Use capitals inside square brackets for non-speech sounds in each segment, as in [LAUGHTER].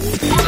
yeah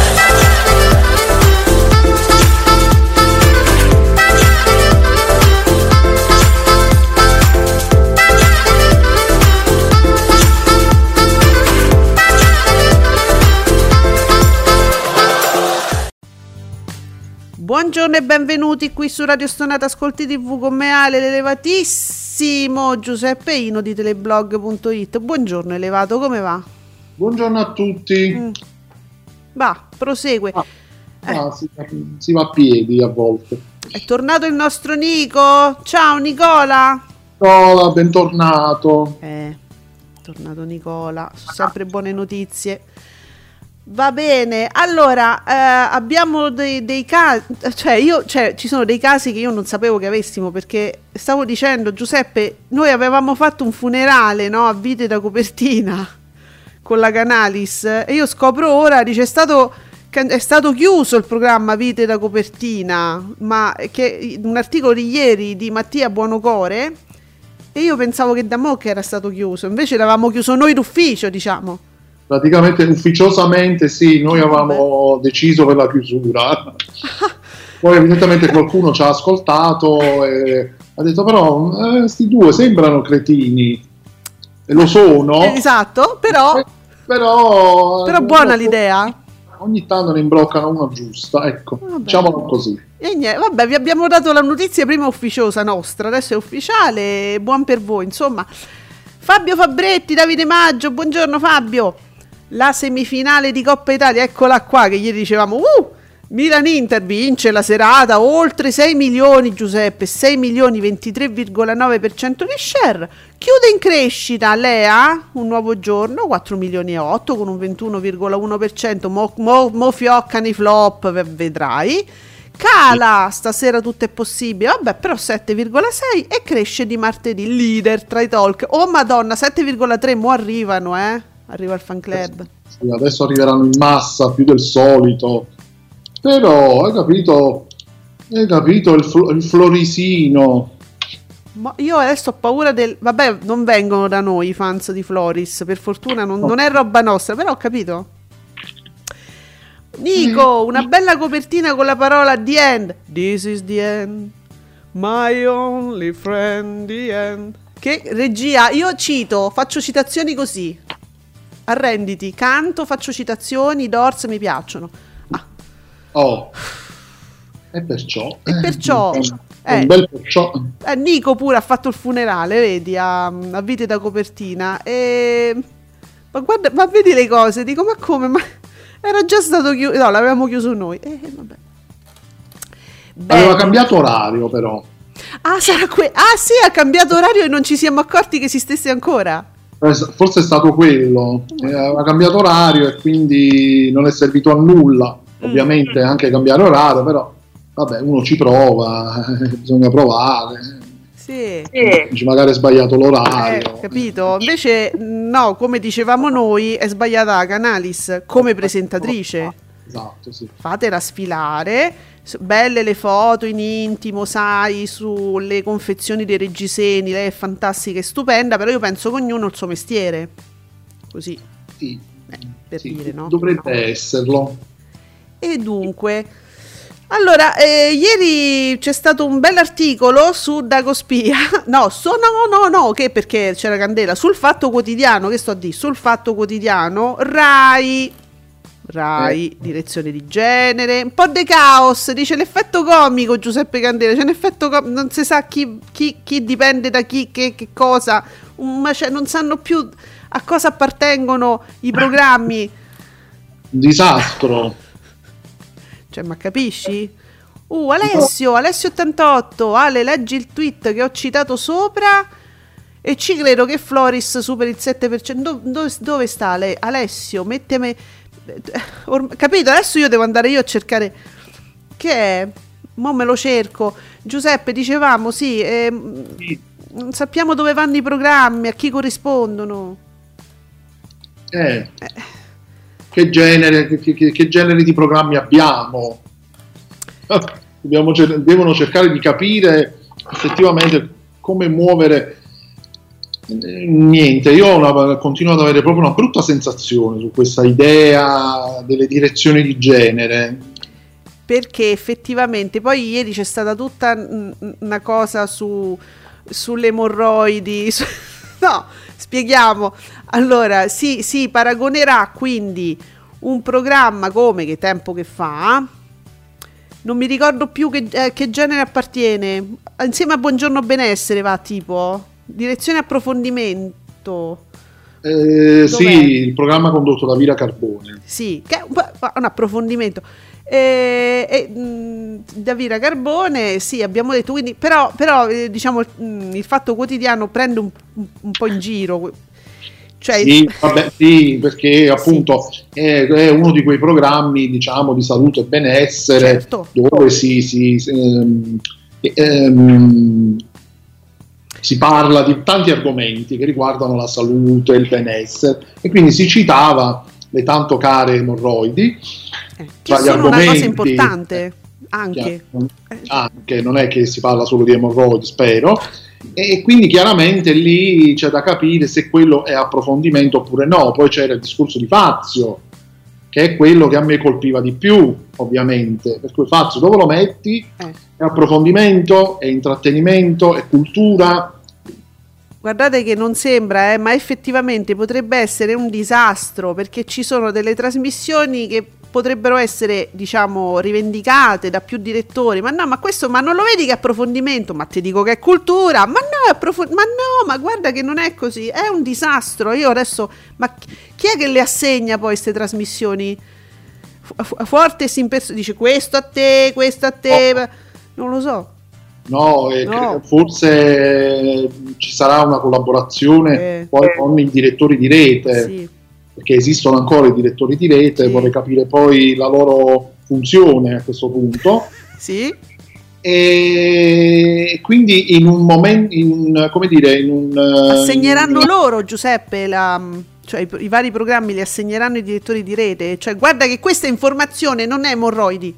Buongiorno e benvenuti qui su Radio Stonata Ascolti TV con me Ale, l'elevatissimo Giuseppe Ino di teleblog.it. Buongiorno elevato, come va? Buongiorno a tutti. Mm. Va, prosegue. Ah, eh. ah, si, si, va a piedi a volte. È tornato il nostro Nico. Ciao Nicola. Nicola, bentornato. Eh, è tornato Nicola. Sono sempre buone notizie. Va bene, allora eh, abbiamo dei, dei casi, cioè, io, cioè ci sono dei casi che io non sapevo che avessimo perché stavo dicendo Giuseppe, noi avevamo fatto un funerale no, a vite da copertina con la Canalis e io scopro ora, dice è stato, è stato chiuso il programma Vite da copertina, ma che un articolo di ieri di Mattia Buonocore e io pensavo che da mo' che era stato chiuso, invece l'avevamo chiuso noi d'ufficio diciamo praticamente ufficiosamente sì, noi avevamo deciso per la chiusura. [LAUGHS] Poi evidentemente qualcuno ci ha ascoltato e ha detto però questi eh, due sembrano cretini e lo sono. Esatto, però... Eh, però, però buona l'idea. Ogni tanto ne imbroccano una giusta, ecco, vabbè. diciamolo così. E niente, vabbè, vi abbiamo dato la notizia prima ufficiosa nostra, adesso è ufficiale, buon per voi, insomma. Fabio Fabretti, Davide Maggio, buongiorno Fabio la semifinale di Coppa Italia, eccola qua che ieri dicevamo, uh, Milan Inter vince la serata, oltre 6 milioni Giuseppe, 6 milioni 23,9% di share, chiude in crescita Lea, un nuovo giorno, 4 milioni e 8 con un 21,1%, mo, mo, mo fioccano i flop, vedrai. Cala, stasera tutto è possibile, vabbè però 7,6 e cresce di martedì, leader tra i talk. Oh madonna, 7,3 mo arrivano eh arriva il fan club. Sì, adesso arriveranno in massa più del solito, però hai capito, hai capito il, fl- il florisino. Ma io adesso ho paura del... Vabbè, non vengono da noi i fans di Floris, per fortuna non, no. non è roba nostra, però ho capito. Nico, una bella copertina con la parola the end. This is the end. My only friend, the end. Che regia, io cito, faccio citazioni così arrenditi, canto, faccio citazioni, i Doors mi piacciono. Ah. Oh. E perciò... E perciò... Eh, un bel perciò. Eh, Nico pure ha fatto il funerale, vedi, a, a vite da copertina. E... Ma guarda, ma vedi le cose, dico, ma come? Ma era già stato chiuso, no, l'avevamo chiuso noi. Eh, vabbè. Aveva cambiato orario però. Ah, sarà que- ah sì, ha cambiato orario e non ci siamo accorti che esistesse ancora. Eh, forse è stato quello, eh, ha cambiato orario e quindi non è servito a nulla, mm. ovviamente anche cambiare orario, però vabbè, uno ci prova, [LAUGHS] bisogna provare. Sì. Magari è sbagliato l'orario. Eh, capito? Invece, no, come dicevamo noi, è sbagliata Canalis come presentatrice. Esatto, sì. Fatela sfilare belle le foto in intimo, sai, sulle confezioni dei reggiseni, lei è fantastica e stupenda, però io penso che ognuno ha il suo mestiere. Così. Sì. Eh, per sì, dire, no? Dovrebbe no. esserlo. E dunque, allora, eh, ieri c'è stato un bell'articolo su Dagospia, [LAUGHS] no, so, no, no, no, che perché c'era candela, sul Fatto Quotidiano, che sto a dire, sul Fatto Quotidiano, Rai Rai, eh. direzione di genere, un po' di caos, dice l'effetto comico Giuseppe Candela, c'è un effetto comico, non si sa chi, chi, chi, dipende da chi, che, che cosa, ma cioè, non sanno più a cosa appartengono i programmi. Disastro. Cioè, ma capisci? Uh, Alessio, Alessio88, Ale, leggi il tweet che ho citato sopra e ci credo che Floris superi il 7%. Do, do, dove sta Ale? Alessio? Metteme... Or, capito? Adesso io devo andare io a cercare... Che è? Mo me lo cerco. Giuseppe, dicevamo, sì, eh, sì. non sappiamo dove vanno i programmi, a chi corrispondono. Eh. eh. Che, genere, che, che, che genere di programmi abbiamo? Dobbiamo, devono cercare di capire effettivamente come muovere niente, io una, continuo ad avere proprio una brutta sensazione su questa idea delle direzioni di genere. Perché effettivamente poi ieri c'è stata tutta una cosa su, sulle emorroidi. [LAUGHS] Su, no, spieghiamo. Allora, si, si paragonerà quindi un programma come Che tempo che fa non mi ricordo più che, eh, che genere appartiene. Insieme a Buongiorno Benessere va tipo. Direzione approfondimento. Eh, sì, il programma condotto da Vira Carbone. Sì, che è un, un approfondimento. E, e, mh, Davira Carbone, sì, abbiamo detto, quindi, però, però eh, diciamo, mh, il fatto quotidiano prende un, un, po' in giro cioè... Sì, vabbè, sì, perché appunto sì. È, è, uno di quei programmi diciamo di salute e benessere certo. dove si, si, ehm, ehm, si, parla di tanti argomenti che riguardano la salute il benessere e quindi si citava le tanto care emorroidi eh, che sono una cosa importante anche. anche non è che si parla solo di emorroidi spero e quindi chiaramente lì c'è da capire se quello è approfondimento oppure no. Poi c'era il discorso di Fazio, che è quello che a me colpiva di più, ovviamente. Per cui Fazio dove lo metti? Eh. È approfondimento, è intrattenimento, è cultura. Guardate che non sembra, eh, ma effettivamente potrebbe essere un disastro perché ci sono delle trasmissioni che potrebbero essere, diciamo, rivendicate da più direttori. Ma no, ma questo, ma non lo vedi che è approfondimento? Ma ti dico che è cultura. Ma no, è approfond- ma no, ma guarda che non è così. È un disastro. Io adesso, ma chi è che le assegna poi queste trasmissioni? Fu- si imperso- dice questo a te, questo a te. Oh. Non lo so. No, eh, no. forse ci sarà una collaborazione eh. poi con i direttori di rete. Sì perché esistono ancora i direttori di rete, sì. vorrei capire poi la loro funzione a questo punto. [LAUGHS] Sì. E quindi in un momento, in, come dire, in un... Assegneranno in... loro, Giuseppe, la, cioè i, i, vari programmi li assegneranno i direttori di rete, cioè guarda che questa informazione non è emorroidi.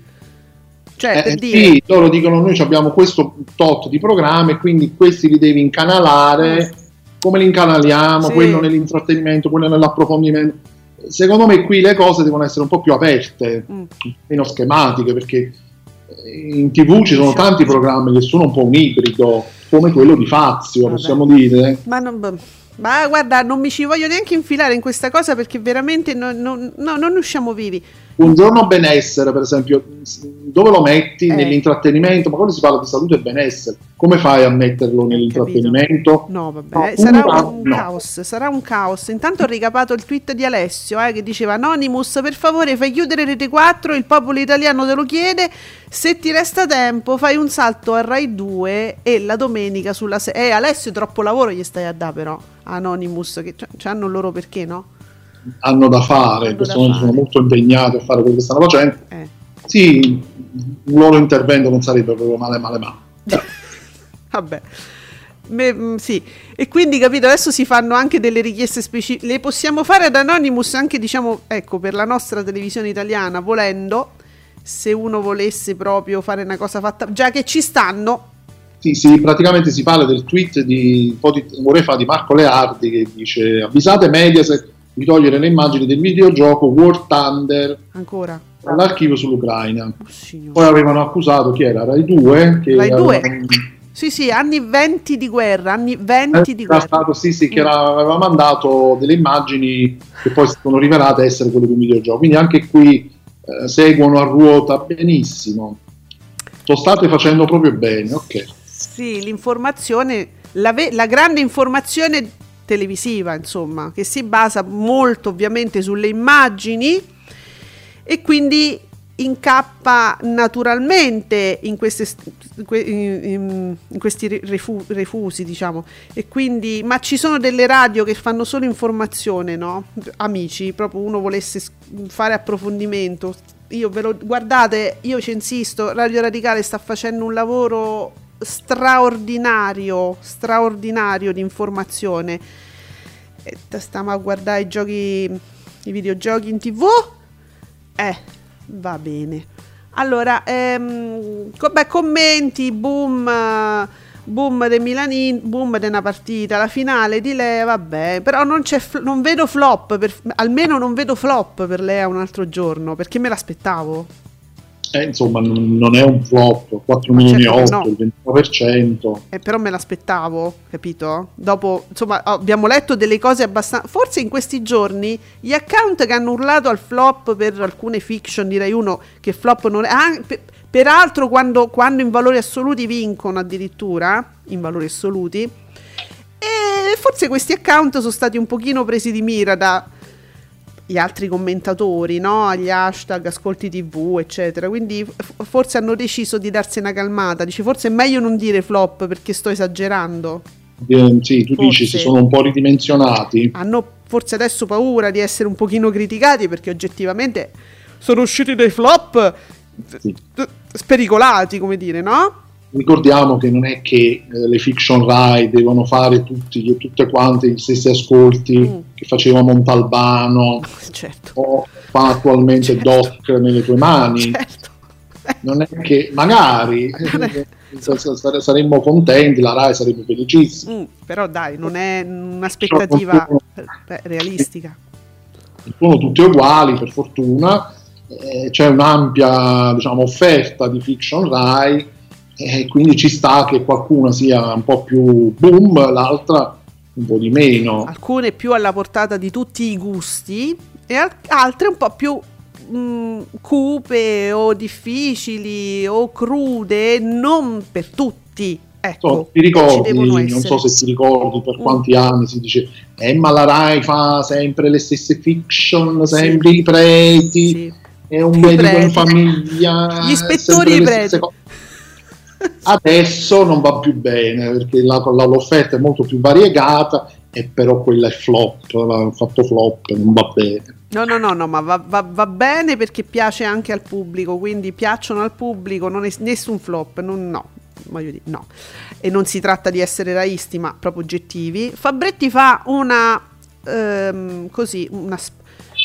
Cioè, eh, per dire... Sì, loro dicono noi abbiamo questo tot di programmi quindi questi li devi incanalare. Mm come li incanaliamo, sì. quello nell'intrattenimento, quello nell'approfondimento. Secondo me qui le cose devono essere un po' più aperte, mm. meno schematiche, perché in tv ci sono tanti programmi che sono un po' un ibrido, come quello di Fazio, Vabbè. possiamo dire. Ma non ma guarda, non mi ci voglio neanche infilare in questa cosa perché veramente non, non, no, non usciamo vivi. Un giorno benessere, per esempio, dove lo metti eh. nell'intrattenimento? Ma quando si parla di salute e benessere, come fai a metterlo nell'intrattenimento? No, vabbè, no, sarà un, no. caos, sarà un caos. Intanto ho ricapato il tweet di Alessio eh, che diceva Anonymous, per favore fai chiudere Rete 4, il popolo italiano te lo chiede, se ti resta tempo fai un salto a Rai 2 e la domenica sulla 6. Eh, Alessio troppo lavoro gli stai a dare però. Anonymous, che c- hanno loro perché no? Hanno da fare, hanno da fare. sono molto impegnati a fare quello che stanno facendo. Eh. Sì, un loro intervento non sarebbe proprio male male male. [LAUGHS] Vabbè. Me, mm, sì, e quindi capito, adesso si fanno anche delle richieste specifiche, le possiamo fare ad Anonymous anche diciamo, ecco, per la nostra televisione italiana, volendo, se uno volesse proprio fare una cosa fatta, già che ci stanno, sì, sì, praticamente si parla del tweet di un po' di ore fa di Marco Leardi che dice avvisate Mediaset di togliere le immagini del videogioco War Thunder ancora dall'archivio sull'Ucraina. Oh, Poi avevano accusato chi era? Rai 2 che Rai 2. Sì, sì, anni 20 di guerra, anni 20 Eh, di guerra. stato, sì, sì, che era- aveva mandato delle immagini che poi si sono rivelate essere quelle di un videogioco. Quindi anche qui eh, seguono a ruota benissimo. Lo state facendo proprio bene, ok. Sì, l'informazione, la, ve- la grande informazione televisiva, insomma, che si basa molto ovviamente sulle immagini e quindi incappa naturalmente in, queste, st- in que- in- in- in questi ri- refu- refusi, diciamo. E quindi, ma ci sono delle radio che fanno solo informazione, no? Amici, proprio uno volesse fare approfondimento. Io ve lo guardate, io ci insisto, Radio Radicale sta facendo un lavoro straordinario, straordinario di informazione. E stiamo a guardare i giochi, i videogiochi in tv. Eh, va bene. Allora, ehm, beh, commenti, boom, boom de Milanin, boom di una partita, la finale di Lea, vabbè, però non, non vedo flop, per- almeno non vedo flop per Lea un altro giorno, perché me l'aspettavo. Eh, insomma, non, non è un flop, 4 Ma milioni certo che 8, no. il 20%. Eh, però me l'aspettavo, capito? Dopo, insomma, abbiamo letto delle cose abbastanza. Forse in questi giorni gli account che hanno urlato al flop per alcune fiction, direi uno che flop non è. ah, pe- peraltro, quando, quando in valori assoluti vincono addirittura, in valori assoluti, e forse questi account sono stati un pochino presi di mira da gli altri commentatori, no? Gli hashtag ascolti tv, eccetera. Quindi f- forse hanno deciso di darsi una calmata. Dice forse è meglio non dire flop perché sto esagerando. Eh, sì, tu dici Forse. si sono un po' ridimensionati. Hanno forse adesso paura di essere un pochino criticati perché oggettivamente sono usciti dei flop Sì. spericolati, come dire, no? Ricordiamo che non è che eh, le fiction Rai devono fare tutti, tutte quante gli stessi ascolti Mm. che faceva Montalbano Certo. o fa attualmente Certo. Doc nelle tue mani. Certo. Non è che magari [LAUGHS] eh, [LAUGHS] sare- saremmo contenti, la Rai sarebbe felicissima. Mm, però dai, non è un'aspettativa eh, realistica. sono tutti uguali per fortuna, eh, c'è un'ampia diciamo, offerta di fiction Rai e quindi ci sta che qualcuna sia un po' più boom, l'altra un po' di meno. alcune più alla portata di tutti i gusti e al- altre un po' più mh, cupe o difficili o crude, non per tutti. Ecco, So, ti ricordi, non so se ti ricordi per Mm. quanti anni si dice eh ma la Rai fa sempre le stesse fiction, sempre i preti, Sì. è un medico in famiglia, Gli ispettori e i preti. Adesso non va più bene perché la- la- l'offerta è molto più variegata e però quella è flop, ha fatto flop, non va bene. No, no, no, no, ma va, va- va bene perché piace anche al pubblico, quindi piacciono al pubblico, non è nessun flop, non, no, voglio dire, no. E non si tratta di essere raisti, ma proprio oggettivi. Fabretti fa una, ehm, così, una,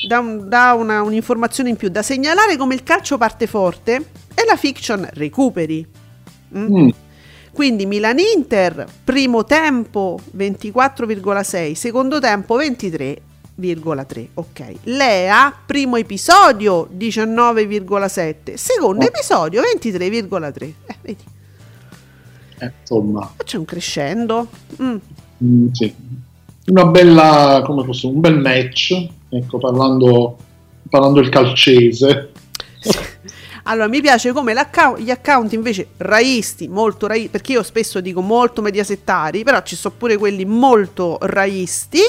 dà, un- dà una- un'informazione in più da segnalare come il calcio parte forte e la fiction recuperi. Mm? Mm, Quindi Milan-Inter, primo tempo 24,6, secondo tempo 23,3. Ok. Lea, primo episodio 19,7, secondo Oh. episodio 23,3. Eh, vedi, eh, insomma, c'è un crescendo. Mm. mm, sì. Una bella, come posso, un bel match, ecco, parlando, parlando il calcese. Allora, mi piace come gli account invece raisti, molto raisti, perché io spesso dico molto mediasettari, però ci sono pure quelli molto raisti,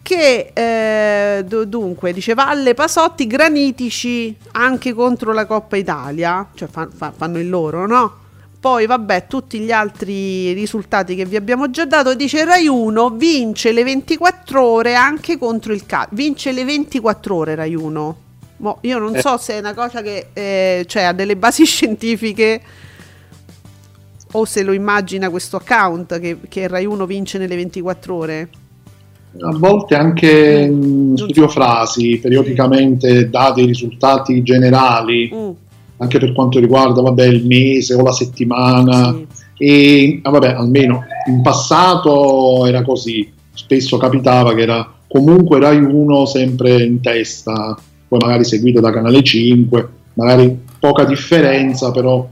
che eh, du- dunque dice Valle Pasotti granitici anche contro la Coppa Italia, cioè fa- fa- fanno il loro, no? Poi vabbè, tutti gli altri risultati che vi abbiamo già dato, dice Rai 1 vince le 24 ore anche contro il calcio, vince le 24 ore Rai 1. Mo, io non Eh. so se è una cosa che eh, cioè, ha delle basi [LAUGHS] scientifiche o se lo immagina questo account che, che Rai 1 vince nelle 24 ore. A volte anche Mm. mm, studio frasi, periodicamente dà dei risultati generali, Mm, anche per quanto riguarda vabbè, il mese o la settimana. sì. E ah, vabbè, almeno in passato era così, spesso capitava che era comunque Rai 1 sempre in testa, poi magari seguito da Canale 5, magari poca differenza, però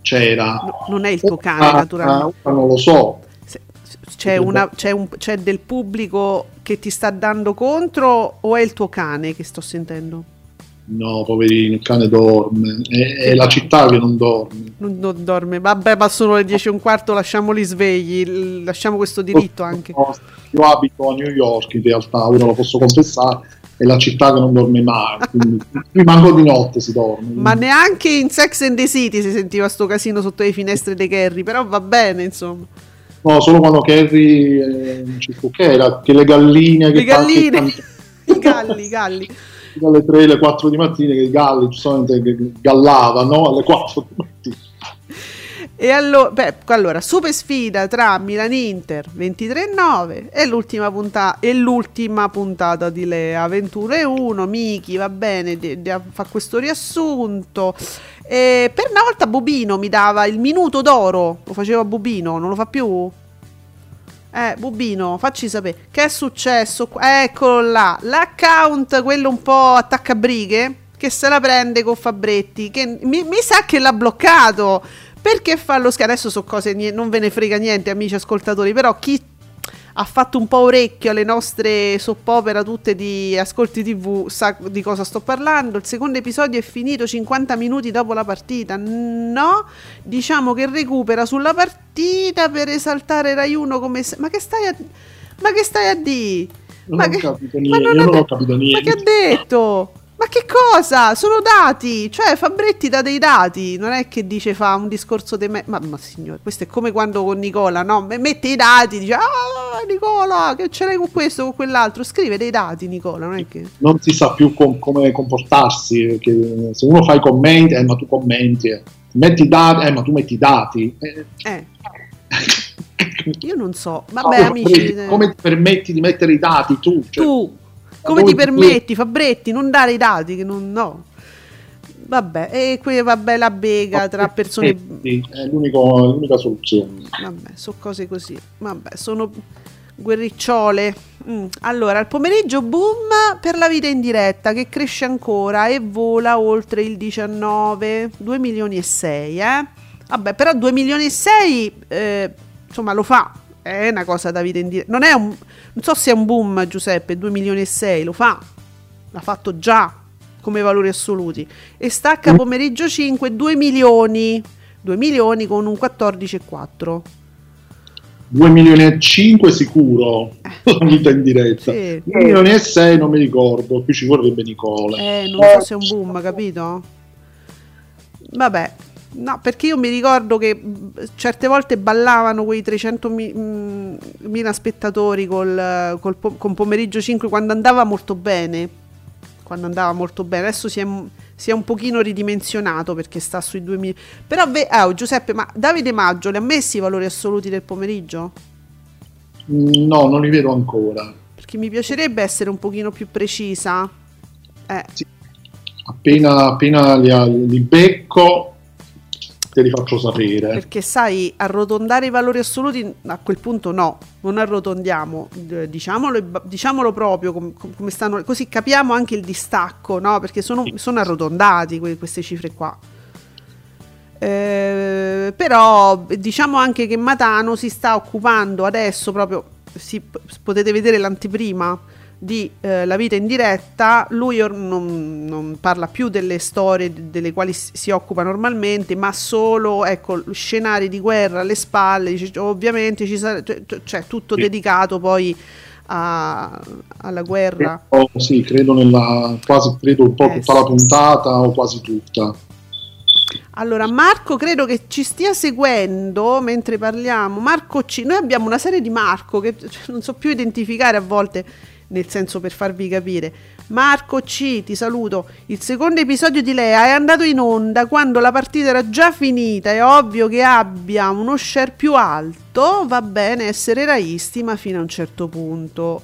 c'era. No, non è il tuo cane, naturalmente. non lo so. C'è, una, c'è, un, c'è del pubblico che ti sta dando contro o è il tuo cane che sto sentendo? No, poverino, il cane dorme. È, è la città che non dorme. Non, non, dorme. Vabbè, ma sono le 10 e un quarto, lasciamoli svegli. Lasciamo questo diritto anche. Io abito a New York in realtà, ora lo posso confessare. È la città che non dorme mai. Quindi, manco di notte si dorme. Ma neanche in Sex and the City si sentiva sto casino sotto le finestre dei Kerry. Però va bene, insomma. No, solo quando Kerry eh, che era che le galline. Le galline. [LAUGHS] I galli, i galli dalle 3 alle 4 di mattina che i galli giustamente gallavano alle 4 di mattina. E allora, beh, allora, super sfida tra Milan Inter 23-9 e l'ultima, punta- e l'ultima puntata di Lea 21-1. Miki va bene, de- de- fa questo riassunto. E per una volta Bubino mi dava il minuto d'oro, lo faceva Bubino, non lo fa più? Eh, Bubino, facci sapere che è successo. Eccolo là, l'account, quello un po' attaccabrighe, che se la prende con Fabretti, che mi, mi sa che l'ha bloccato. Perché fa lo scherzo? Adesso so cose, non ve ne frega niente, amici ascoltatori, però chi ha fatto un po' orecchio alle nostre soppopera tutte di ascolti tv, sa di cosa sto parlando. Il secondo episodio è finito 50 minuti dopo la partita. No, diciamo che recupera sulla partita per esaltare Rai 1 come se... Ma che stai a... Ma che stai a dire? Non ma, che... ma non, non ho capito niente. Ma che ha detto? Ma che cosa? Sono dati, cioè Fabretti dà dei dati, non è che dice fa un discorso di me, ma, ma signore, questo è come quando con Nicola, no? Mette i dati, dice ah Nicola, che ce l'hai con questo, con quell'altro, scrive dei dati Nicola, non è che... Non si sa più com- come comportarsi, perché se uno fa i commenti, eh ma tu commenti, eh. metti i dati, eh ma tu metti i dati. Eh. eh. [LAUGHS] Io non so, vabbè no, amici... Come ti permetti di mettere i dati tu? Cioè... Tu come ti permetti, Fabretti, non dare i dati? Che non, no. Vabbè, e qui vabbè la bega tra persone. È l'unica soluzione. Vabbè, sono cose così. Vabbè, sono guerricciole. Mm. Allora, al pomeriggio boom per la vita in diretta che cresce ancora e vola oltre il 19, 2 milioni e 6, eh? Vabbè, però 2 milioni e 6 eh, insomma lo fa è una cosa da vita in diretta. Non è un. Non so se è un boom, Giuseppe, 2 milioni e 6, lo fa. L'ha fatto già come valori assoluti. E stacca pomeriggio 5, 2 milioni. 2 milioni con un 14,4. 2 milioni e 5 sicuro eh. [LAUGHS] vita in diretta sì. 2 milioni e 6 non mi ricordo qui ci vorrebbe Nicola eh non so se è un boom capito vabbè No, perché io mi ricordo che certe volte ballavano quei 300.000 spettatori col, col, con pomeriggio 5 quando andava molto bene. Quando andava molto bene, adesso si è, si è un pochino ridimensionato perché sta sui 2000. Però, oh, Giuseppe, ma Davide Maggio li ha messi i valori assoluti del pomeriggio? No, non li vedo ancora. Perché mi piacerebbe essere un pochino più precisa. Eh. Sì. Appena, appena li, li becco te li faccio sapere. Perché sai, arrotondare i valori assoluti a quel punto no, non arrotondiamo, diciamolo, diciamolo proprio come, come stanno, così capiamo anche il distacco, no? Perché sono, sono arrotondati queste cifre qua. Eh, però diciamo anche che Matano si sta occupando adesso proprio, si, potete vedere l'anteprima di eh, La vita in diretta, lui or- non, non, parla più delle storie delle quali si occupa normalmente, ma solo ecco, scenari di guerra alle spalle, dice, ovviamente ci sarà, cioè, cioè tutto sì. dedicato poi a, alla guerra. Oh, sì, credo nella quasi credo un po' eh, tutta sì. la puntata o quasi tutta. Allora, Marco credo che ci stia seguendo mentre parliamo. Marco C. Noi abbiamo una serie di Marco che cioè, non so più identificare a volte nel senso per farvi capire. Marco C, ti saluto. Il secondo episodio di Lea è andato in onda quando la partita era già finita. È ovvio che abbia uno share più alto. Va bene essere raisti, ma fino a un certo punto.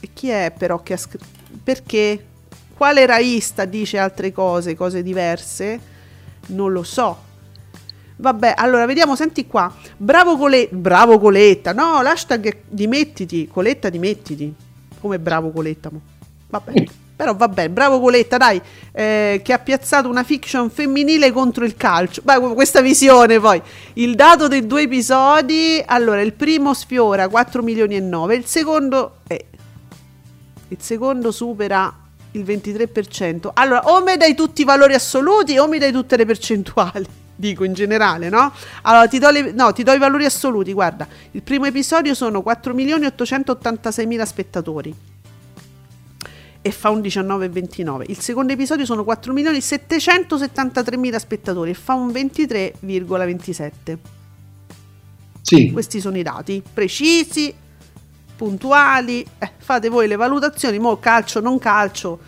E chi è però che ha scritto? Perché? Quale raista dice altre cose, cose diverse? Non lo so. Vabbè, allora vediamo, senti qua. Bravo, Cole- Bravo Coletta. No, l'hashtag dimettiti. Coletta dimettiti come bravo Coletta. Vabbè. Però vabbè, bravo Coletta, dai, eh, che ha piazzato una fiction femminile contro il calcio. Beh, questa visione poi. Il dato dei due episodi, allora, il primo sfiora 4 milioni e 9, il secondo, eh, il secondo supera il 23%. Allora, o mi dai tutti i valori assoluti o mi dai tutte le percentuali. Dico in generale, no? Allora ti do, le, no, ti do i valori assoluti. Guarda, il primo episodio sono 4 milioni 886 mila spettatori e fa un 19,29. Il secondo episodio sono 4.773.000 spettatori e fa un 23,27. Sì. Questi sono i dati precisi, puntuali. Eh, fate voi le valutazioni, mo calcio, non calcio.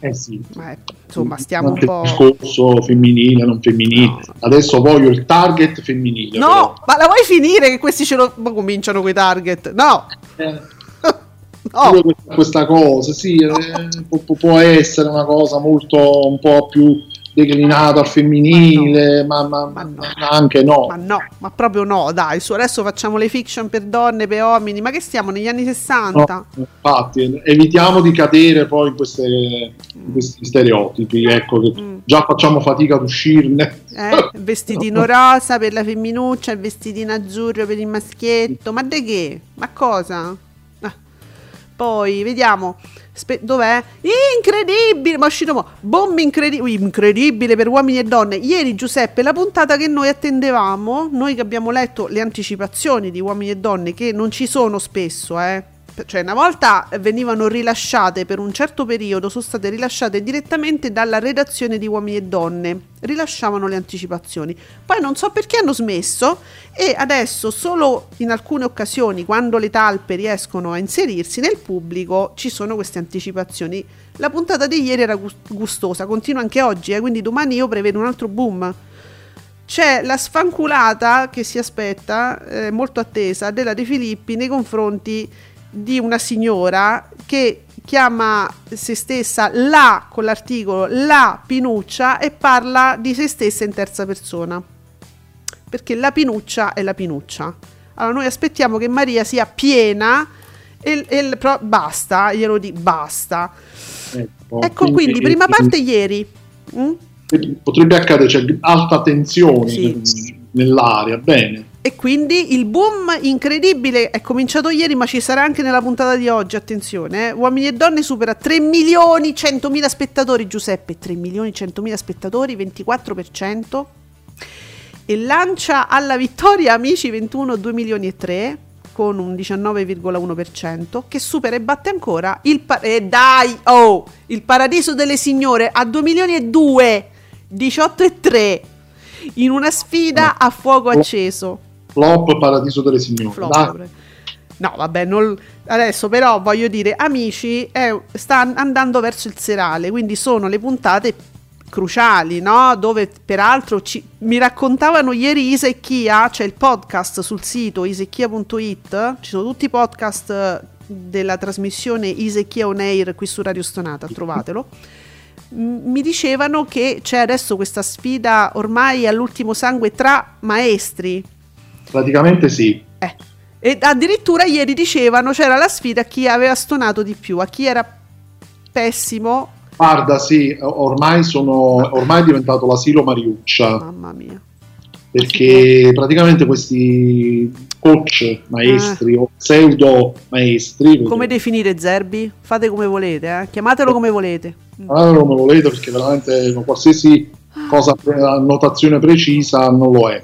Eh sì. Eh, insomma, stiamo Anche un po'. discorso femminile, non femminile. No. Adesso voglio il target femminile. No, però. ma la vuoi finire che questi ce lo ma cominciano con i target? No. Eh [LAUGHS] Oh. Questa, cosa, sì, no. eh, può, può, essere una cosa molto un po' più declinata al femminile, ma, no. ma, ma, no. ma, anche no. Ma no, ma proprio no, dai, su adesso facciamo le fiction per donne, per uomini, ma che stiamo negli anni 60? infatti, evitiamo di cadere poi in, queste, in questi stereotipi, ecco, che mm. già facciamo fatica ad uscirne. Eh, vestitino [LAUGHS] rosa per la femminuccia, il vestitino azzurro per il maschietto, ma di che? Ma cosa? Poi vediamo. Spe- dov'è? Incredibile! Ma uscito Bomb incredi- incredibile per uomini e donne. Ieri, Giuseppe, la puntata che noi attendevamo, noi che abbiamo letto le anticipazioni di uomini e donne, che non ci sono spesso, eh cioè una volta venivano rilasciate per un certo periodo, sono state rilasciate direttamente dalla redazione di Uomini e Donne, rilasciavano le anticipazioni. Poi non so perché hanno smesso e adesso solo in alcune occasioni, quando le talpe riescono a inserirsi nel pubblico, ci sono queste anticipazioni. La puntata di ieri era gustosa, continua anche oggi, eh, quindi domani io prevedo un altro boom c'è la sfanculata che si aspetta, eh, molto attesa, della De Filippi nei confronti di una signora che chiama se stessa la con l'articolo la pinuccia e parla di se stessa in terza persona perché la pinuccia è la pinuccia allora noi aspettiamo che Maria sia piena e, e pro, basta glielo dico basta ecco, ecco quindi, quindi prima parte ieri mm? potrebbe accadere c'è alta tensione sì. nell'aria bene e quindi il boom incredibile è cominciato ieri, ma ci sarà anche nella puntata di oggi. Attenzione, eh. Uomini e Donne supera 3 milioni 100 mila spettatori. Giuseppe, 3 milioni 100 mila spettatori, 24%. E lancia alla vittoria Amici 21 2 milioni e 3 con un 19,1% che supera e batte ancora il pa- eh dai oh il Paradiso delle Signore a 2 milioni e 2 18 e 3 in una sfida a fuoco acceso Flop Paradiso delle Signore. Flop, no, vabbè, non... adesso però voglio dire, Amici è... sta andando verso il serale, quindi sono le puntate cruciali, no? Dove peraltro ci... mi raccontavano ieri Isa e Chia, c'è il podcast sul sito isecchia.it, ci sono tutti i podcast della trasmissione Isecchia On Air qui su Radio Stonata, trovatelo. Mi dicevano che c'è adesso questa sfida ormai all'ultimo sangue tra maestri, Praticamente sì. Eh. E addirittura ieri dicevano c'era la sfida a chi aveva stonato di più, a chi era pessimo. Guarda, sì, ormai, sono, ormai è diventato l'asilo Mariuccia. Mamma mia. Perché praticamente questi coach maestri eh. o pseudo maestri. Come definire Zerbi? Fate come volete, eh? chiamatelo come volete. Chiamatelo come volete perché veramente qualsiasi cosa, notazione precisa non lo è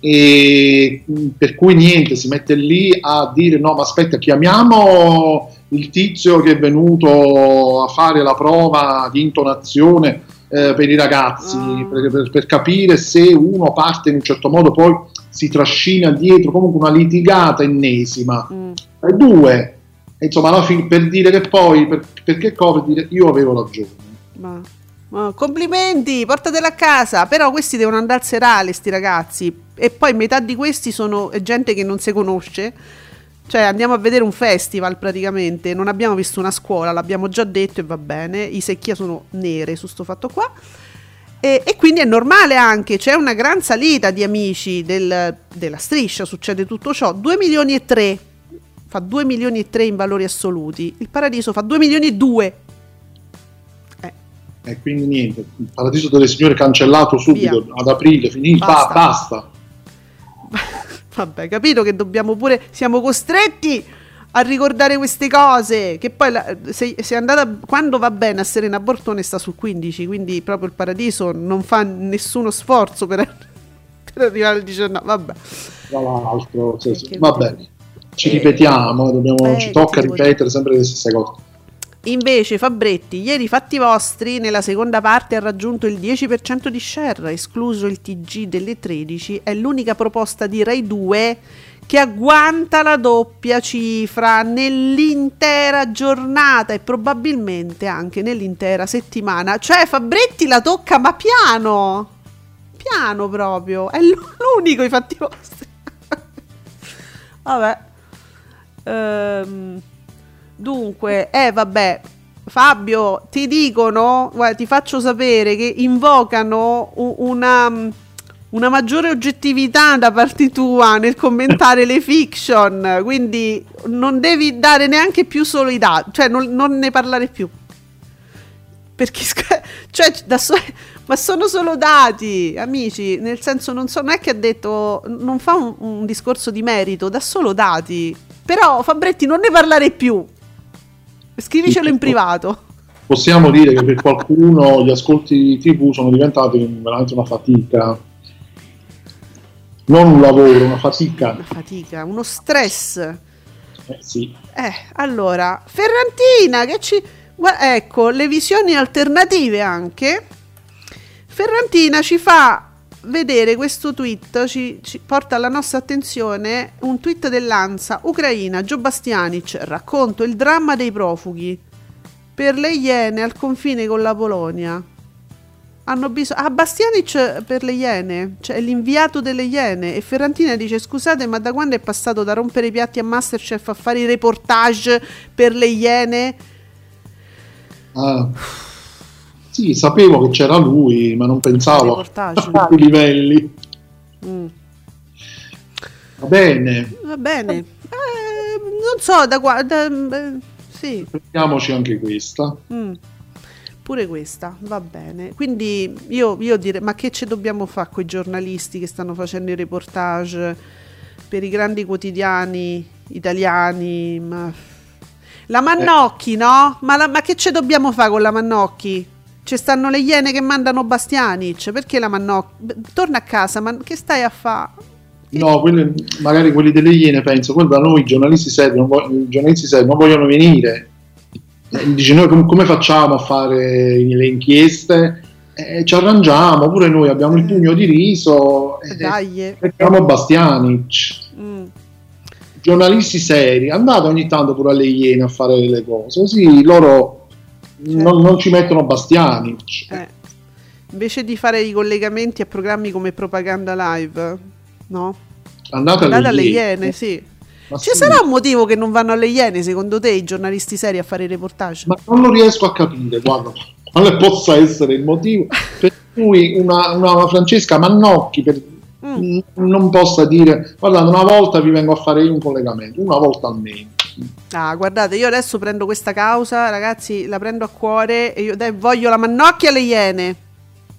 e per cui niente, si mette lì a dire no ma aspetta chiamiamo il tizio che è venuto a fare la prova di intonazione eh, per i ragazzi mm. per, per, per, capire se uno parte in un certo modo poi si trascina dietro comunque una litigata ennesima mm. e due insomma alla fine per dire che poi per, perché cosa dire io avevo ragione ma Complimenti, portatela a casa. Però questi devono andare al serale, sti ragazzi. E poi metà di questi sono gente che non si conosce. Cioè andiamo a vedere un festival praticamente. Non abbiamo visto una scuola, l'abbiamo già detto e va bene. I secchia sono nere su sto fatto qua. E, e, quindi è normale anche, c'è una gran salita di amici del, della striscia, succede tutto ciò. 2 milioni e 3 fa 2 milioni e 3 in valori assoluti, il Paradiso fa 2 milioni e 2. E quindi niente, il Paradiso delle Signore cancellato subito Via. ad aprile, finito, Basta. basta. [LAUGHS] Vabbè, capito che dobbiamo pure, siamo costretti a ricordare queste cose. Che poi la, se, se è andata quando va bene a Serena Bortone sta sul 15, quindi proprio il paradiso non fa nessuno sforzo per, [LAUGHS] per arrivare al 19. Vabbè, Tra l'altro, sì, sì. va bene. Ci Eh, ripetiamo, dobbiamo- eh, ci tocca ripetere sempre le stesse cose. Invece Fabretti, ieri fatti vostri nella seconda parte ha raggiunto il 10% di share, escluso il TG delle 13, è l'unica proposta di Rai 2 che agguanta la doppia cifra nell'intera giornata e probabilmente anche nell'intera settimana. Cioè Fabretti la tocca ma piano, piano proprio, è l'unico i fatti vostri. [LAUGHS] Vabbè. Ehm, dunque, eh vabbè, Fabio, ti dicono, guarda, ti faccio sapere che invocano una, una maggiore oggettività da parte tua nel commentare le fiction, quindi non devi dare neanche più solo i dati, cioè non, non ne parlare più. Perché, [LAUGHS] cioè, so- ma sono solo dati, amici, nel senso non, so, non è che ha detto, non fa un, un discorso di merito, da solo dati. Però Fabretti non ne parlare più. Scrivicelo in privato. Possiamo dire che per qualcuno gli ascolti TV sono diventati veramente una fatica. Non un lavoro, una fatica. Una fatica, uno stress. Eh, sì. Eh, allora, Ferrantina che ci... ecco, le visioni alternative anche. Ferrantina ci fa vedere questo tweet, ci, ci porta alla nostra attenzione un tweet dell'Ansa, Ucraina, Gio Bastianic, racconto il dramma dei profughi per le Iene al confine con la Polonia. Hanno bisogno... Ah, Bastianic per le Iene, cioè l'inviato delle Iene. E Ferrantina dice, scusate, ma da quando è passato da rompere i piatti a Masterchef a fare i reportage per le Iene? Ah. Sì, sapevo che c'era lui, ma non pensavo a quei livelli. Mm. Va bene, Va bene. Eh, non so, da qua... da- eh, sì. prendiamoci anche questa. Mm. Pure questa, va bene. Quindi io, io direi, ma che ci dobbiamo fare con i giornalisti che stanno facendo i reportage per i grandi quotidiani italiani? Ma... La Mannocchi, no? Ma, la- ma che ci dobbiamo fare con la Mannocchi? Ci stanno le iene che mandano Bastianic, perché la? Beh, Torna a casa, ma che stai a fare? No, quelli- magari quelli delle Iene penso, quello da noi i giornalisti seri non, vo- i giornalisti seri non vogliono venire. Eh, Dice noi com- come facciamo a fare le inchieste? Eh, ci arrangiamo, pure noi abbiamo il pugno di riso e Dai. mettiamo Bastianic. Mm. Giornalisti seri, andate ogni tanto pure alle Iene a fare le cose, così loro non, non ci mettono Bastianic. Eh. Invece di fare i collegamenti a programmi come Propaganda Live, no? Andate, Andate alle Iene. Iene, sì. Ma Ci sì, sarà un motivo che non vanno alle Iene, secondo te, i giornalisti seri a fare i reportage? Ma non lo riesco a capire, guarda, quale possa essere il motivo per cui una, una Francesca Mannocchi per- Mm. non possa dire guardate una volta vi vengo a fare io un collegamento, una volta almeno. Ah, guardate, io adesso prendo questa causa, ragazzi, la prendo a cuore e io dai, voglio la Mannocchi alle Iene.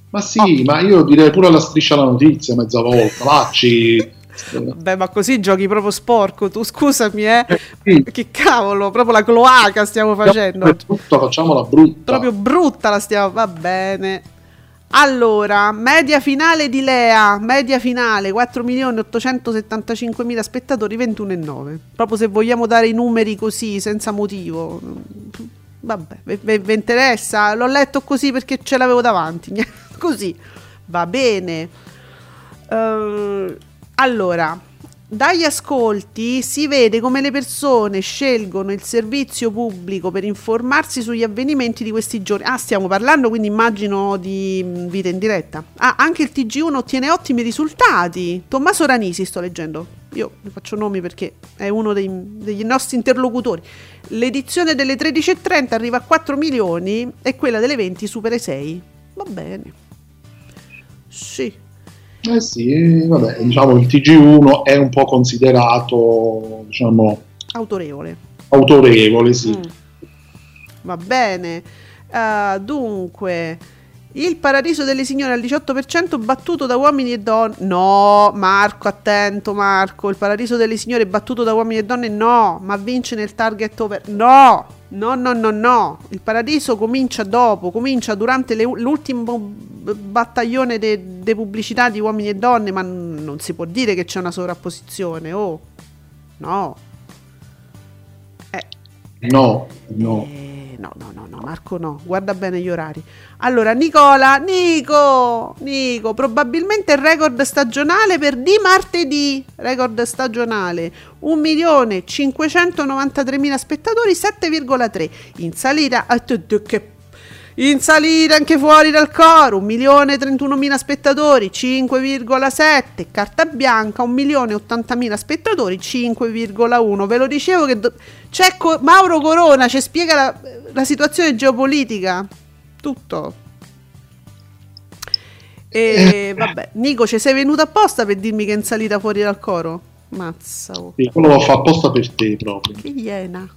Ma sì, ma io direi pure alla striscia la notizia mezza volta, vacci. [LAUGHS] Beh, ma così giochi proprio sporco, tu scusami, eh. Eh, sì, Che cavolo, proprio la cloaca stiamo facendo. per tutto facciamola brutta. Proprio brutta la stiamo, va bene. Allora, media finale di Lea, media finale 4.875.000 spettatori, 21,9. Proprio se vogliamo dare i numeri così, senza motivo. Vabbè, vi interessa? L'ho letto così perché ce l'avevo davanti. [LAUGHS] così, va bene. Eh, allora, dagli ascolti si vede come le persone scelgono il servizio pubblico per informarsi sugli avvenimenti di questi giorni. Ah, stiamo parlando quindi immagino di mh, vita in diretta. Ah, anche il TG1 ottiene ottimi risultati. Tommaso Ranisi sto leggendo. Io ne faccio nomi perché è uno dei- degli nostri interlocutori. L'edizione delle 13.30 arriva a 4 milioni e quella delle 20 supera i 6. Va bene. Sì. Eh sì, vabbè, diciamo il TG1 è un po' considerato, diciamo, autorevole. Autorevole, sì. Mm. Va bene. Uh, dunque, il paradiso delle signore al 18% battuto da uomini e donne. No, Marco, attento Marco. Il paradiso delle signore battuto da uomini e donne. No, ma vince nel target over. No, no, no, no, no. Il paradiso comincia dopo, comincia durante le, l'ultimo battaglione di de pubblicità di uomini e donne. Ma non si può dire che c'è una sovrapposizione. Oh, no. Eh. No, no. Eh, no, no, no, no, Marco no, guarda bene gli orari. Allora, Nicola, Nico, Nico, probabilmente il record stagionale per di martedì, record stagionale, 1.593.000 spettatori, 7,3, in salita, che in salita anche fuori dal coro, 1.031.000 spettatori, 5,7. Carta bianca, 1.080.000 spettatori, 5,1. Ve lo dicevo che do- c'è Co- Mauro Corona, ci spiega la, la situazione geopolitica. Tutto. E vabbè, Nico, ci sei venuto apposta per dirmi che è in salita fuori dal coro? Mazza. Oh. Sì, quello lo fa apposta per te proprio. Che iena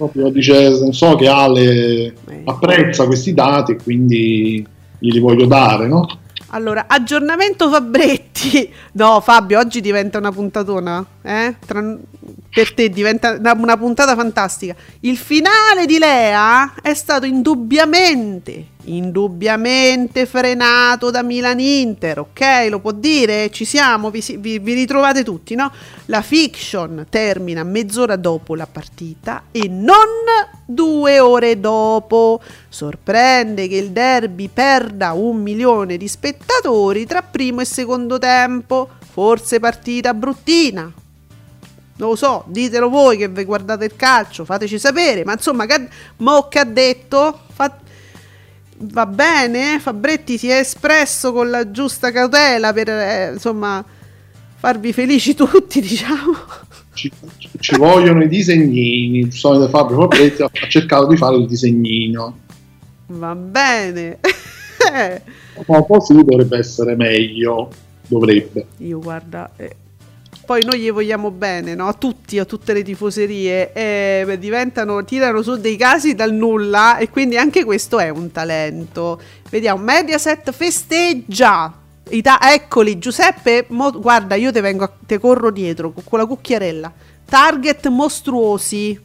proprio dice so che Ale apprezza questi dati e quindi glieli voglio dare, no? Allora, aggiornamento Fabretti. [LAUGHS] No, Fabio, oggi diventa una puntatona, eh? Tra... Per te diventa una puntata fantastica. Il finale di Lea è stato indubbiamente indubbiamente frenato da Milan-Inter, ok? Lo può dire? Ci siamo? Vi, vi, vi, ritrovate tutti, no? La fiction termina mezz'ora dopo la partita e non due ore dopo. Sorprende che il derby perda un milione di spettatori tra primo e secondo tempo. Forse partita bruttina, non lo so, ditelo voi che vi guardate il calcio, fateci sapere, ma insomma, che, mo che ha detto? Fa, va bene, Fabretti si è espresso con la giusta cautela per eh, insomma farvi felici [LAUGHS] tutti, diciamo. Ci, ci vogliono i disegnini, il solito Fabio Fabretti ha cercato di fare il disegnino. Va bene. un po' sì, dovrebbe essere meglio, dovrebbe. Io guarda, eh, poi noi gli vogliamo bene, no? A tutti, a tutte le tifoserie, e beh, diventano, tirano su dei casi dal nulla e quindi anche questo è un talento. Vediamo, Mediaset festeggia. Ita- eccoli, Giuseppe, mo- guarda, io te vengo, te corro dietro con la cucchiarella. Target mostruosi.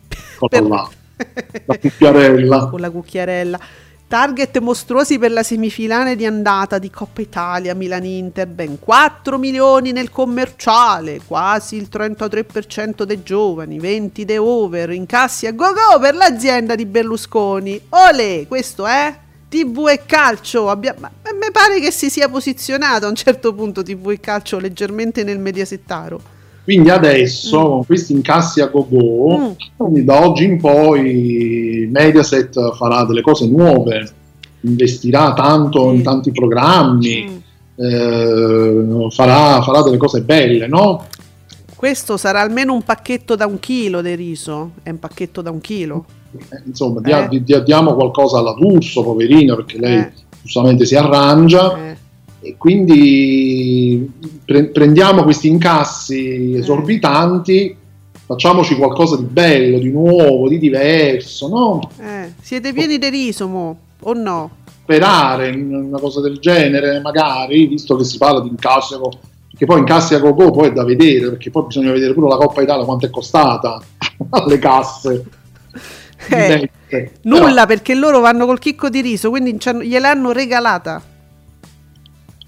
Per... [LAUGHS] La cucchiarella. con la cucchiarella. Target mostruosi per la semifinale di andata di Coppa Italia Milan-Inter, ben 4 milioni nel commerciale, quasi il 33% dei giovani, 20 de over, incassi a go-go per l'azienda di Berlusconi. Ole, questo è TV e calcio. Abbia... mi pare che si sia posizionato a un certo punto TV e calcio leggermente nel mediasettaro. Quindi adesso mm. con questi incassi a go-go, mm. da oggi in poi Mediaset farà delle cose nuove, investirà tanto mm. in tanti programmi, mm. eh, farà, farà, delle cose belle, no? Questo sarà almeno un pacchetto da un chilo di riso, è un pacchetto da un chilo. Eh, insomma, eh. dia, dia, diamo qualcosa alla D'Urso, poverino, perché lei eh. giustamente si arrangia eh. E quindi pre- prendiamo questi incassi mm. esorbitanti, facciamoci qualcosa di bello, di nuovo, di diverso, no? Eh, siete pieni di riso, mo, o no? Sperare in una cosa del genere, magari, visto che si parla di incassi, perché poi incassi a go poi è da vedere, perché poi bisogna vedere pure la Coppa Italia quanto è costata [LAUGHS] alle casse. Eh, nulla Però, perché loro vanno col chicco di riso, quindi gliel'hanno regalata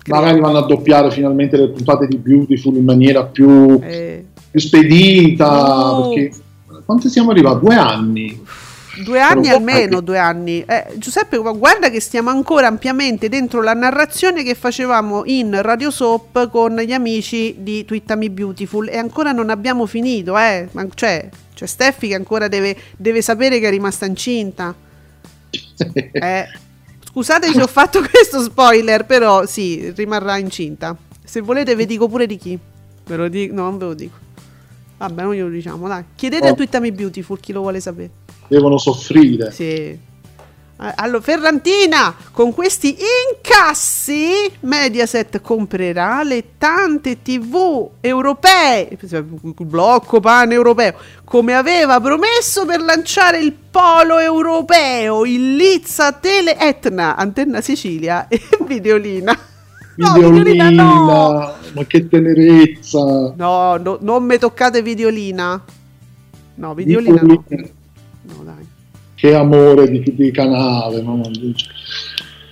magari vanno a doppiare finalmente le puntate di Beautiful in maniera più, eh. più spedita. Oh. Perché quanto siamo arrivati? Due anni. Due anni almeno, due anni. Eh, Giuseppe, guarda che stiamo ancora ampiamente dentro la narrazione che facevamo in Radio Soap con gli amici di Twittami Beautiful e ancora non abbiamo finito, eh. Cioè, c'è Steffi che ancora deve, deve sapere che è rimasta incinta. [LAUGHS] eh. Scusate se ho fatto [LAUGHS] questo spoiler, però sì, rimarrà incinta. Se volete vi dico pure di chi. Ve lo dico, no, non ve lo dico. Vabbè, non glielo diciamo, dai. Chiedete oh. a Twittami Beautiful chi lo vuole sapere. Devono soffrire. Sì. Eh, allora, Ferrantina, con questi incassi, Mediaset comprerà le tante TV europee, il blocco pan europeo, come aveva promesso per lanciare il polo europeo, il Lizza Tele Etna, Antenna Sicilia [LAUGHS] e Videolina. No, videolina, no. ma che tenerezza! No, no non mi toccate Videolina. No, Videolina, videolina. no. Che amore di, di canale. No?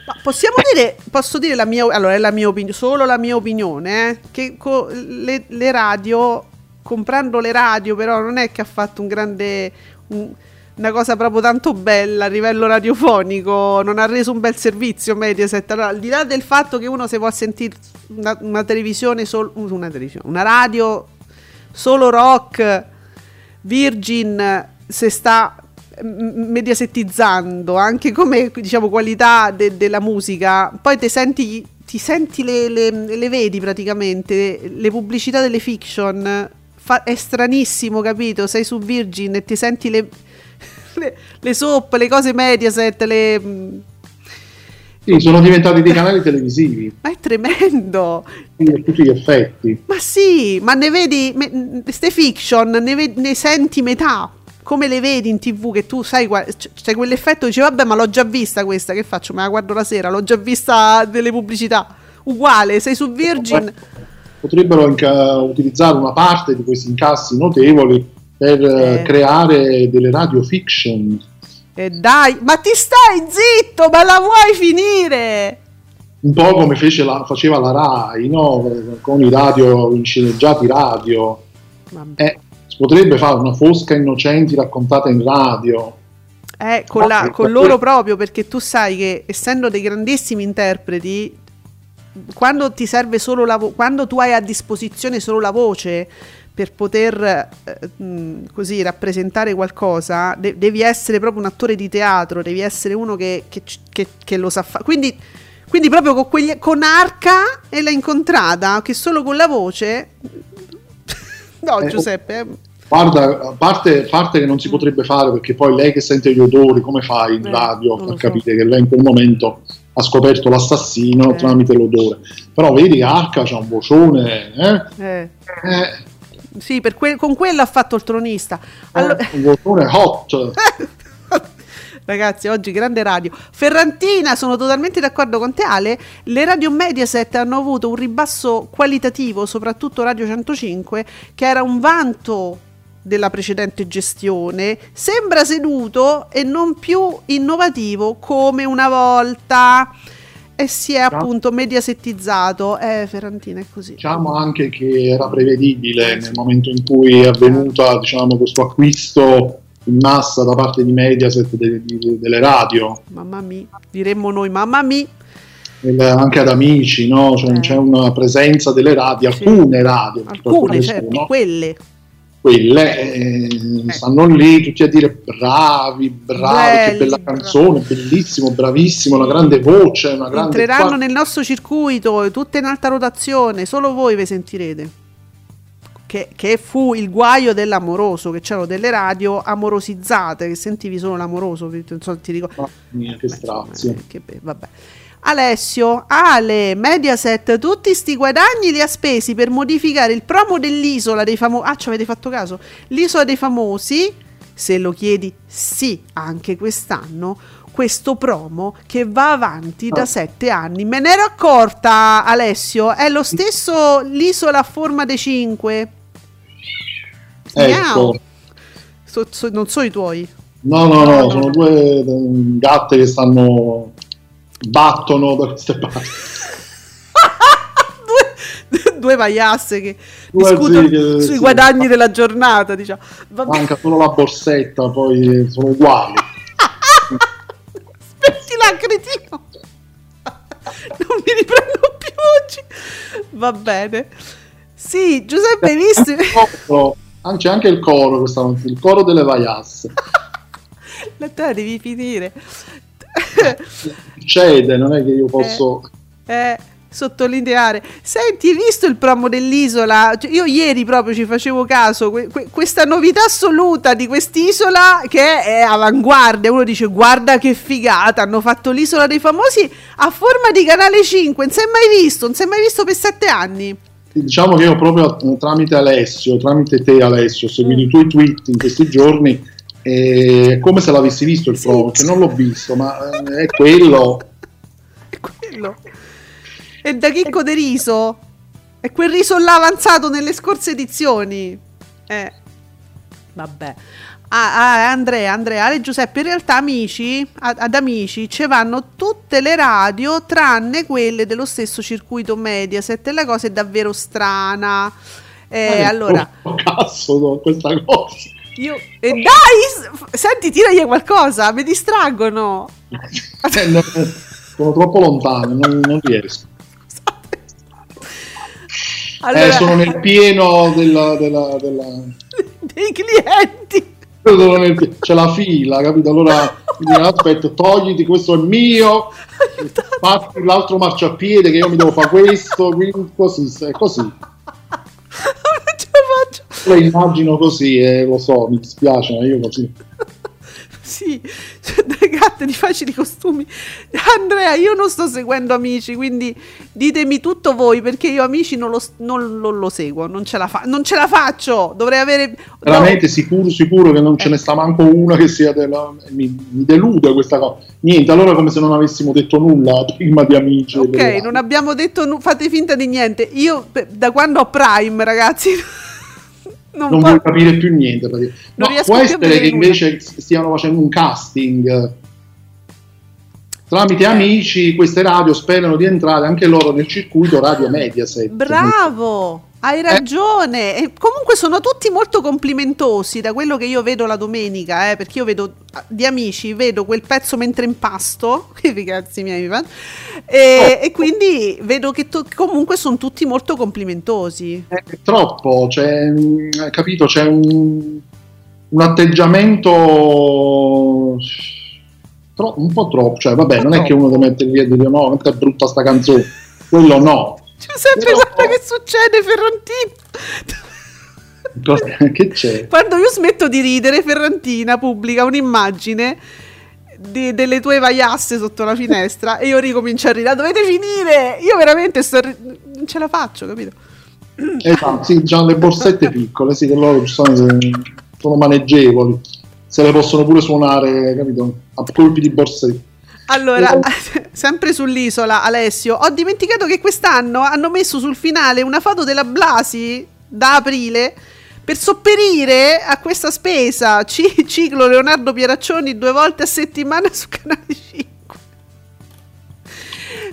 Ma possiamo dire, posso dire la mia, allora è la mia opinione, solo la mia opinione, eh, che co- le, le, radio, comprando le radio però non è che ha fatto un grande, un, una cosa proprio tanto bella a livello radiofonico, non ha reso un bel servizio Mediaset, allora, al di là del fatto che uno si può sentire una, una televisione, sol, una televisione, una radio solo rock, Virgin, se sta mediasetizzando anche come diciamo qualità de- della musica poi ti senti, ti senti le, le, le, vedi praticamente le pubblicità delle fiction fa- è stranissimo capito sei su Virgin e ti senti le, [LAUGHS] le, le soap le cose mediaset le sì, sono diventati dei canali televisivi. Ma è tremendo! A tutti gli effetti. Ma sì, ma ne vedi, queste fiction, ne, ve- ne senti metà come le vedi in tv che tu sai, c'è quell'effetto, dici vabbè ma l'ho già vista questa, che faccio? Me la guardo la sera, l'ho già vista delle pubblicità. Uguale, sei su Virgin. Potrebbero inca- utilizzare una parte di questi incassi notevoli per eh. creare delle radio fiction. E dai, ma ti stai zitto, ma la vuoi finire? Un po' come la, faceva la RAI, no? Con i radio, i sceneggiati radio. Eh, potrebbe fare una Fosca Innocenti raccontata in radio. Eh, con, la, con loro proprio, perché tu sai che essendo dei grandissimi interpreti, quando ti serve solo la vo- quando tu hai a disposizione solo la voce per poter eh, così rappresentare qualcosa, de- devi essere proprio un attore di teatro, devi essere uno che, che, che, che lo sa fare. Quindi, quindi, proprio con, quegli, con Arca e l'ha incontrata, che solo con la voce [LAUGHS] No, eh, Giuseppe. Guarda, a parte, parte, che non si potrebbe fare perché poi lei che sente gli odori, come fa in eh, radio a capire so. che lei in quel momento ha scoperto l'assassino eh. tramite l'odore? Però vedi che Arca c'ha un vocione, eh? eh. eh. Sì, que- con quello ha fatto il tronista. Allora... un vocione hot. [LAUGHS] Ragazzi, oggi grande radio. Ferrantina, sono totalmente d'accordo con te Ale, le radio Mediaset hanno avuto un ribasso qualitativo, soprattutto Radio 105, che era un vanto della precedente gestione, sembra seduto e non più innovativo come una volta e si è appunto mediasettizzato. Eh, Ferrantina è così. Diciamo anche che era prevedibile nel momento in cui è avvenuto diciamo, questo acquisto in massa da parte di Mediaset de, de, delle radio. Mamma mia, diremmo noi, mamma mia. anche ad amici, no? cioè, eh. c'è una presenza delle radio, alcune radio. Alcune, certo, quelle. Quelle eh, eh. stanno lì tutti a dire bravi, bravi, Belli, che bella canzone, bellissimo, bravissimo, una grande voce. Una grande Entreranno nel nostro circuito, tutte in alta rotazione, solo voi vi sentirete che, che, fu il guaio dell'amoroso, che c'erano delle radio amorosizzate, che sentivi solo l'amoroso, non so, ti ricordo. Oh, mia, che strazio. Eh, che be- vabbè. Alessio, Ale, Mediaset, tutti sti guadagni li ha spesi per modificare il promo dell'isola dei famosi. Ah, ci avete fatto caso? L'isola dei famosi, se lo chiedi, sì, anche quest'anno. Questo promo che va avanti da ah. sette anni. Me ne ero accorta, Alessio. È lo stesso l'isola a forma dei cinque. Ecco. So, so, non so i tuoi. No, no, no, sono due gatte che stanno battono da queste parti. [LAUGHS] due, due vaiasse che due discutono che, sui sì, guadagni ma... della giornata, diciamo. Vabbè. Manca solo la borsetta, poi sono uguali. [LAUGHS] Smettila, cretino. [LAUGHS] non mi riprendo più oggi. Va bene. Sì, Giuseppe, hai visto? c'è anche il coro questa mattina, il coro delle vaiasse. La te devi finire. Succede, non è che io posso... Eh, eh sottolineare. Senti, hai visto il promo dell'isola? Cioè, io ieri proprio ci facevo caso, que- que- questa novità assoluta di quest'isola che è avanguardia. Uno dice guarda che figata, hanno fatto l'isola dei famosi a forma di canale 5, non si è mai visto, non si è mai visto per sette anni. Diciamo che io proprio tramite Alessio, tramite te Alessio, ho seguito mm. i tuoi tweet in questi giorni è come se l'avessi visto il promo, che non l'ho visto, ma eh, è quello. è quello. È da Chicco de Riso. È quel riso là avanzato nelle scorse edizioni. Eh. Vabbè. Ah, ah, Andrea, Andrea, Ale Giuseppe, in realtà amici, ad, ad, amici ci vanno tutte le radio tranne quelle dello stesso circuito Mediaset e la cosa è davvero strana. Eh, ah, allora... Cazzo, no, questa cosa. Io... E dai! Senti, tiragli qualcosa, mi distraggono. [LAUGHS] Eh, no, sono troppo lontano, non, non riesco. [LAUGHS] Allora... Eh, sono nel pieno della, della, della... [LAUGHS] dei clienti. C'è la fila, capito? Allora aspetta, togliti, questo è mio, fatti l'altro marciapiede che io mi devo fare questo, quindi così, è così. Lo immagino così, eh, lo so, mi dispiace, ma io così. [LAUGHS] sì, cioè, delle gatte di facili costumi. Andrea, io non sto seguendo amici, quindi ditemi tutto voi perché io amici non lo, non, non lo seguo, non ce, fa- non ce, la faccio. Dovrei avere. Veramente no. sicuro, sicuro che non ce ne sta manco una che sia. Della... Mi, mi, delude questa cosa. Niente, allora come se non avessimo detto nulla prima di amici. Ok, non abbiamo detto, nu- fate finta di niente. Io da quando ho Prime, ragazzi. Non, non vuoi capire più niente. No, può essere che invece stiano facendo un casting tramite amici queste radio sperano di entrare anche loro nel circuito radio Mediaset. Bravo! Hai eh. ragione, e comunque sono tutti molto complimentosi da quello che io vedo la domenica, eh, perché io vedo di amici, vedo quel pezzo mentre impasto, [LAUGHS] che ragazzi miei, e, oh. e quindi vedo che to- comunque sono tutti molto complimentosi. È troppo, c'è, mm, capito, c'è un, un atteggiamento tro- un po' troppo, cioè vabbè, non troppo. è che uno deve mettere lì e dire no, quanto è brutta sta canzone, quello no Giuseppe, Però... guarda che succede, Ferrantino. [LAUGHS] che c'è? Quando io smetto di ridere, Ferrantina pubblica un'immagine di, delle tue vaiasse sotto la finestra e io ricomincio a ridere. Dovete finire! Io veramente sto non ce la faccio, capito? Esatto, sì, hanno le borsette piccole, sì, che loro sono, sono maneggevoli. Se le possono pure suonare, capito? A colpi di borsette. Allora, [LAUGHS] sempre sull'isola, Alessio, ho dimenticato che quest'anno hanno messo sul finale una foto della Blasi da aprile per sopperire a questa spesa. C- ciclo Leonardo Pieraccioni due volte a settimana su Canale 5.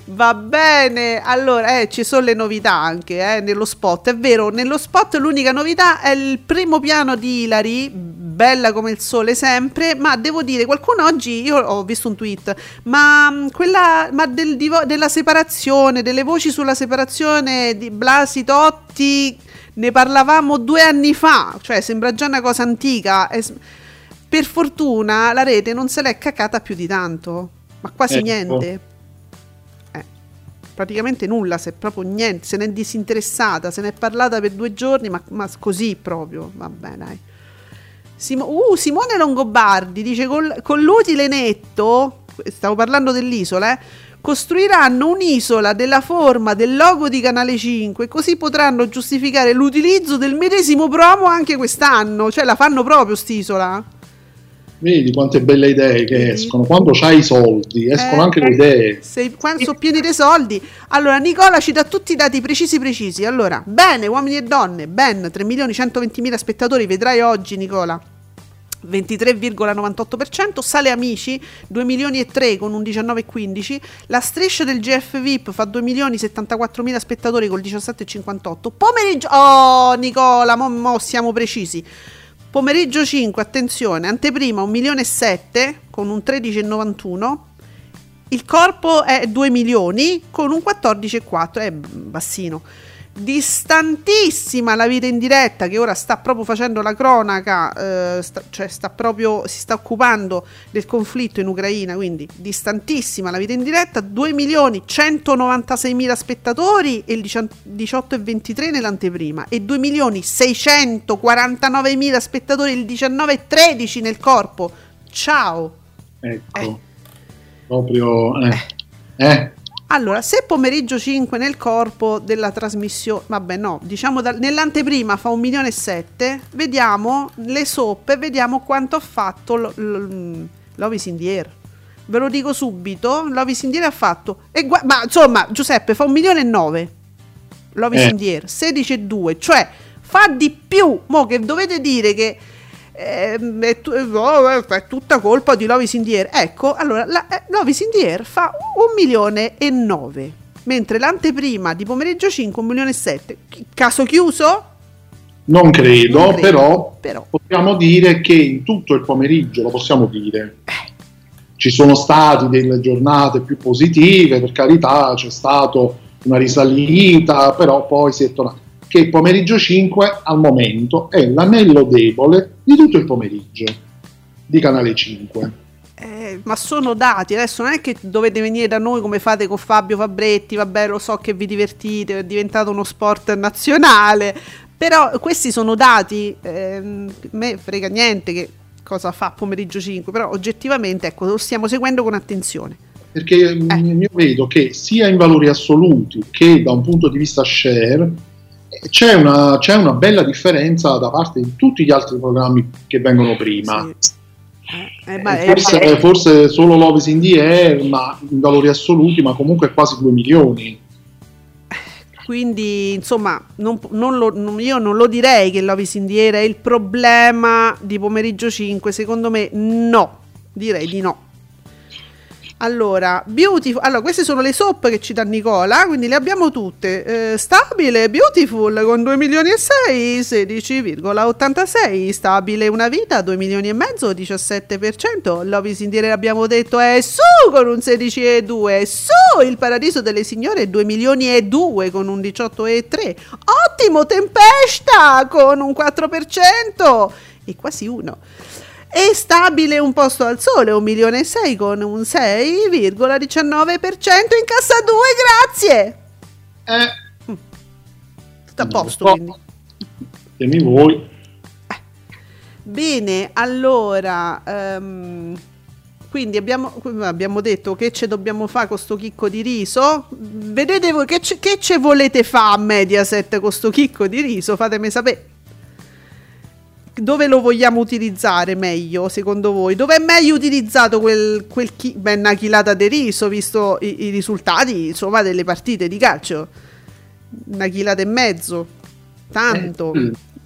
Va bene, allora eh, ci sono le novità anche eh, nello spot. È vero, nello spot l'unica novità è il primo piano di Hilary, bella come il sole sempre, ma devo dire, qualcuno oggi, io ho visto un tweet, ma, mm, quella, ma del, della separazione, delle voci sulla separazione di Blasi Totti, ne parlavamo due anni fa, cioè sembra già una cosa antica. Per fortuna la rete non se l'è cacata più di tanto, ma quasi ecco. niente praticamente nulla, se proprio niente, se ne è disinteressata, se ne è parlata per due giorni, ma, ma così proprio, vabbè dai. Simo, uh, Simone Longobardi dice con, con l'utile netto, stavo parlando dell'isola, eh, costruiranno un'isola della forma del logo di Canale 5 così potranno giustificare l'utilizzo del medesimo promo anche quest'anno, cioè la fanno proprio st'isola. Vedi quante belle idee che Vedi? escono. Quando c'hai i soldi, escono eh, anche le idee. Se, quando sono pieni di soldi. Allora, Nicola ci dà tutti i dati precisi precisi. Allora, bene, uomini e donne, ben 3 milioni 120 mila spettatori, vedrai oggi Nicola. 23,98%, sale Amici 2 milioni e 3 con un 19,15, la striscia del GF VIP fa 2 milioni e 74 mila spettatori col 17,58, pomeriggio, oh Nicola, mo, mo siamo precisi, Pomeriggio 5, attenzione, anteprima 1 milione e 7 con un 13,91. Il corpo è 2 milioni con un 14,4, è bassino. Distantissima la vita in diretta che ora sta proprio facendo la cronaca, eh, sta, cioè sta proprio, si sta occupando del conflitto in Ucraina, quindi distantissima la vita in diretta, 2 milioni 196 mila spettatori e il 18 e 23 nell'anteprima e 2 milioni 649 mila spettatori il 19 e 13 nel corpo. Ciao! Ecco, eh. proprio... Eh. eh. Allora, se pomeriggio 5 nel corpo della trasmissione, vabbè no, diciamo da, nell'anteprima fa un milione e sette, vediamo le soppe, vediamo quanto ha fatto l- l- l'Ovis in the Air. Ve lo dico subito, l'Ovis in the Air ha fatto, gu- ma insomma Giuseppe fa un milione e nove, l'Ovis eh. in the Air, 16 e 2, cioè fa di più, mo che dovete dire che eh, è, oh, è, tutta colpa di Lovis in the Air. Ecco, allora la, eh, Lovis in the Air fa un milione e nove, mentre l'anteprima di pomeriggio 5 un milione e sette. Caso chiuso? Non credo, non credo però, però, possiamo dire che in tutto il pomeriggio, lo possiamo dire, eh. ci sono state delle giornate più positive, per carità, c'è stato una risalita, però poi si è tornato che il pomeriggio 5 al momento è l'anello debole di tutto il pomeriggio di Canale 5. Eh, ma sono dati, adesso non è che dovete venire da noi come fate con Fabio Fabretti, vabbè lo so che vi divertite, è diventato uno sport nazionale, però questi sono dati, eh, me frega niente che cosa fa pomeriggio 5, però oggettivamente ecco, lo stiamo seguendo con attenzione. Perché eh. io vedo che sia in valori assoluti che da un punto di vista share c'è una, c'è una, bella differenza da parte di tutti gli altri programmi che vengono prima. Sì. Eh, eh, forse, eh, forse, solo Love in the Air, ma in valori assoluti, ma comunque quasi 2 milioni. Quindi, insomma, non, non lo, non, io non lo direi che Love in the Air è il problema di pomeriggio 5. Secondo me, no, direi di no. Allora, Beautiful, allora queste sono le soap che ci dà Nicola, quindi le abbiamo tutte. Eh, stabile, Beautiful con 2 milioni e 6, 16,86. Stabile Una Vita, 2 milioni e mezzo, 17%. Love is in abbiamo detto è su con un 16,2. Su Il Paradiso delle Signore, 2 milioni e 2 con un 18,3. Ottimo Tempesta con un 4% e quasi 1 è stabile un posto al sole, un milione e sei con un 6,19% in cassa 2, grazie. Eh. Mm. Tutto a posto, so. quindi. Temi voi. Eh. Bene, allora, um, quindi abbiamo, abbiamo, detto che ce dobbiamo fare con sto chicco di riso. Vedete voi che ce, che ce volete fare a Mediaset con sto chicco di riso? Fatemi sapere dove lo vogliamo utilizzare meglio secondo voi? Dove è meglio utilizzato quel, quel chi- beh, una chilata di riso visto i, i, risultati insomma delle partite di calcio? Una chilata e mezzo, tanto. Eh,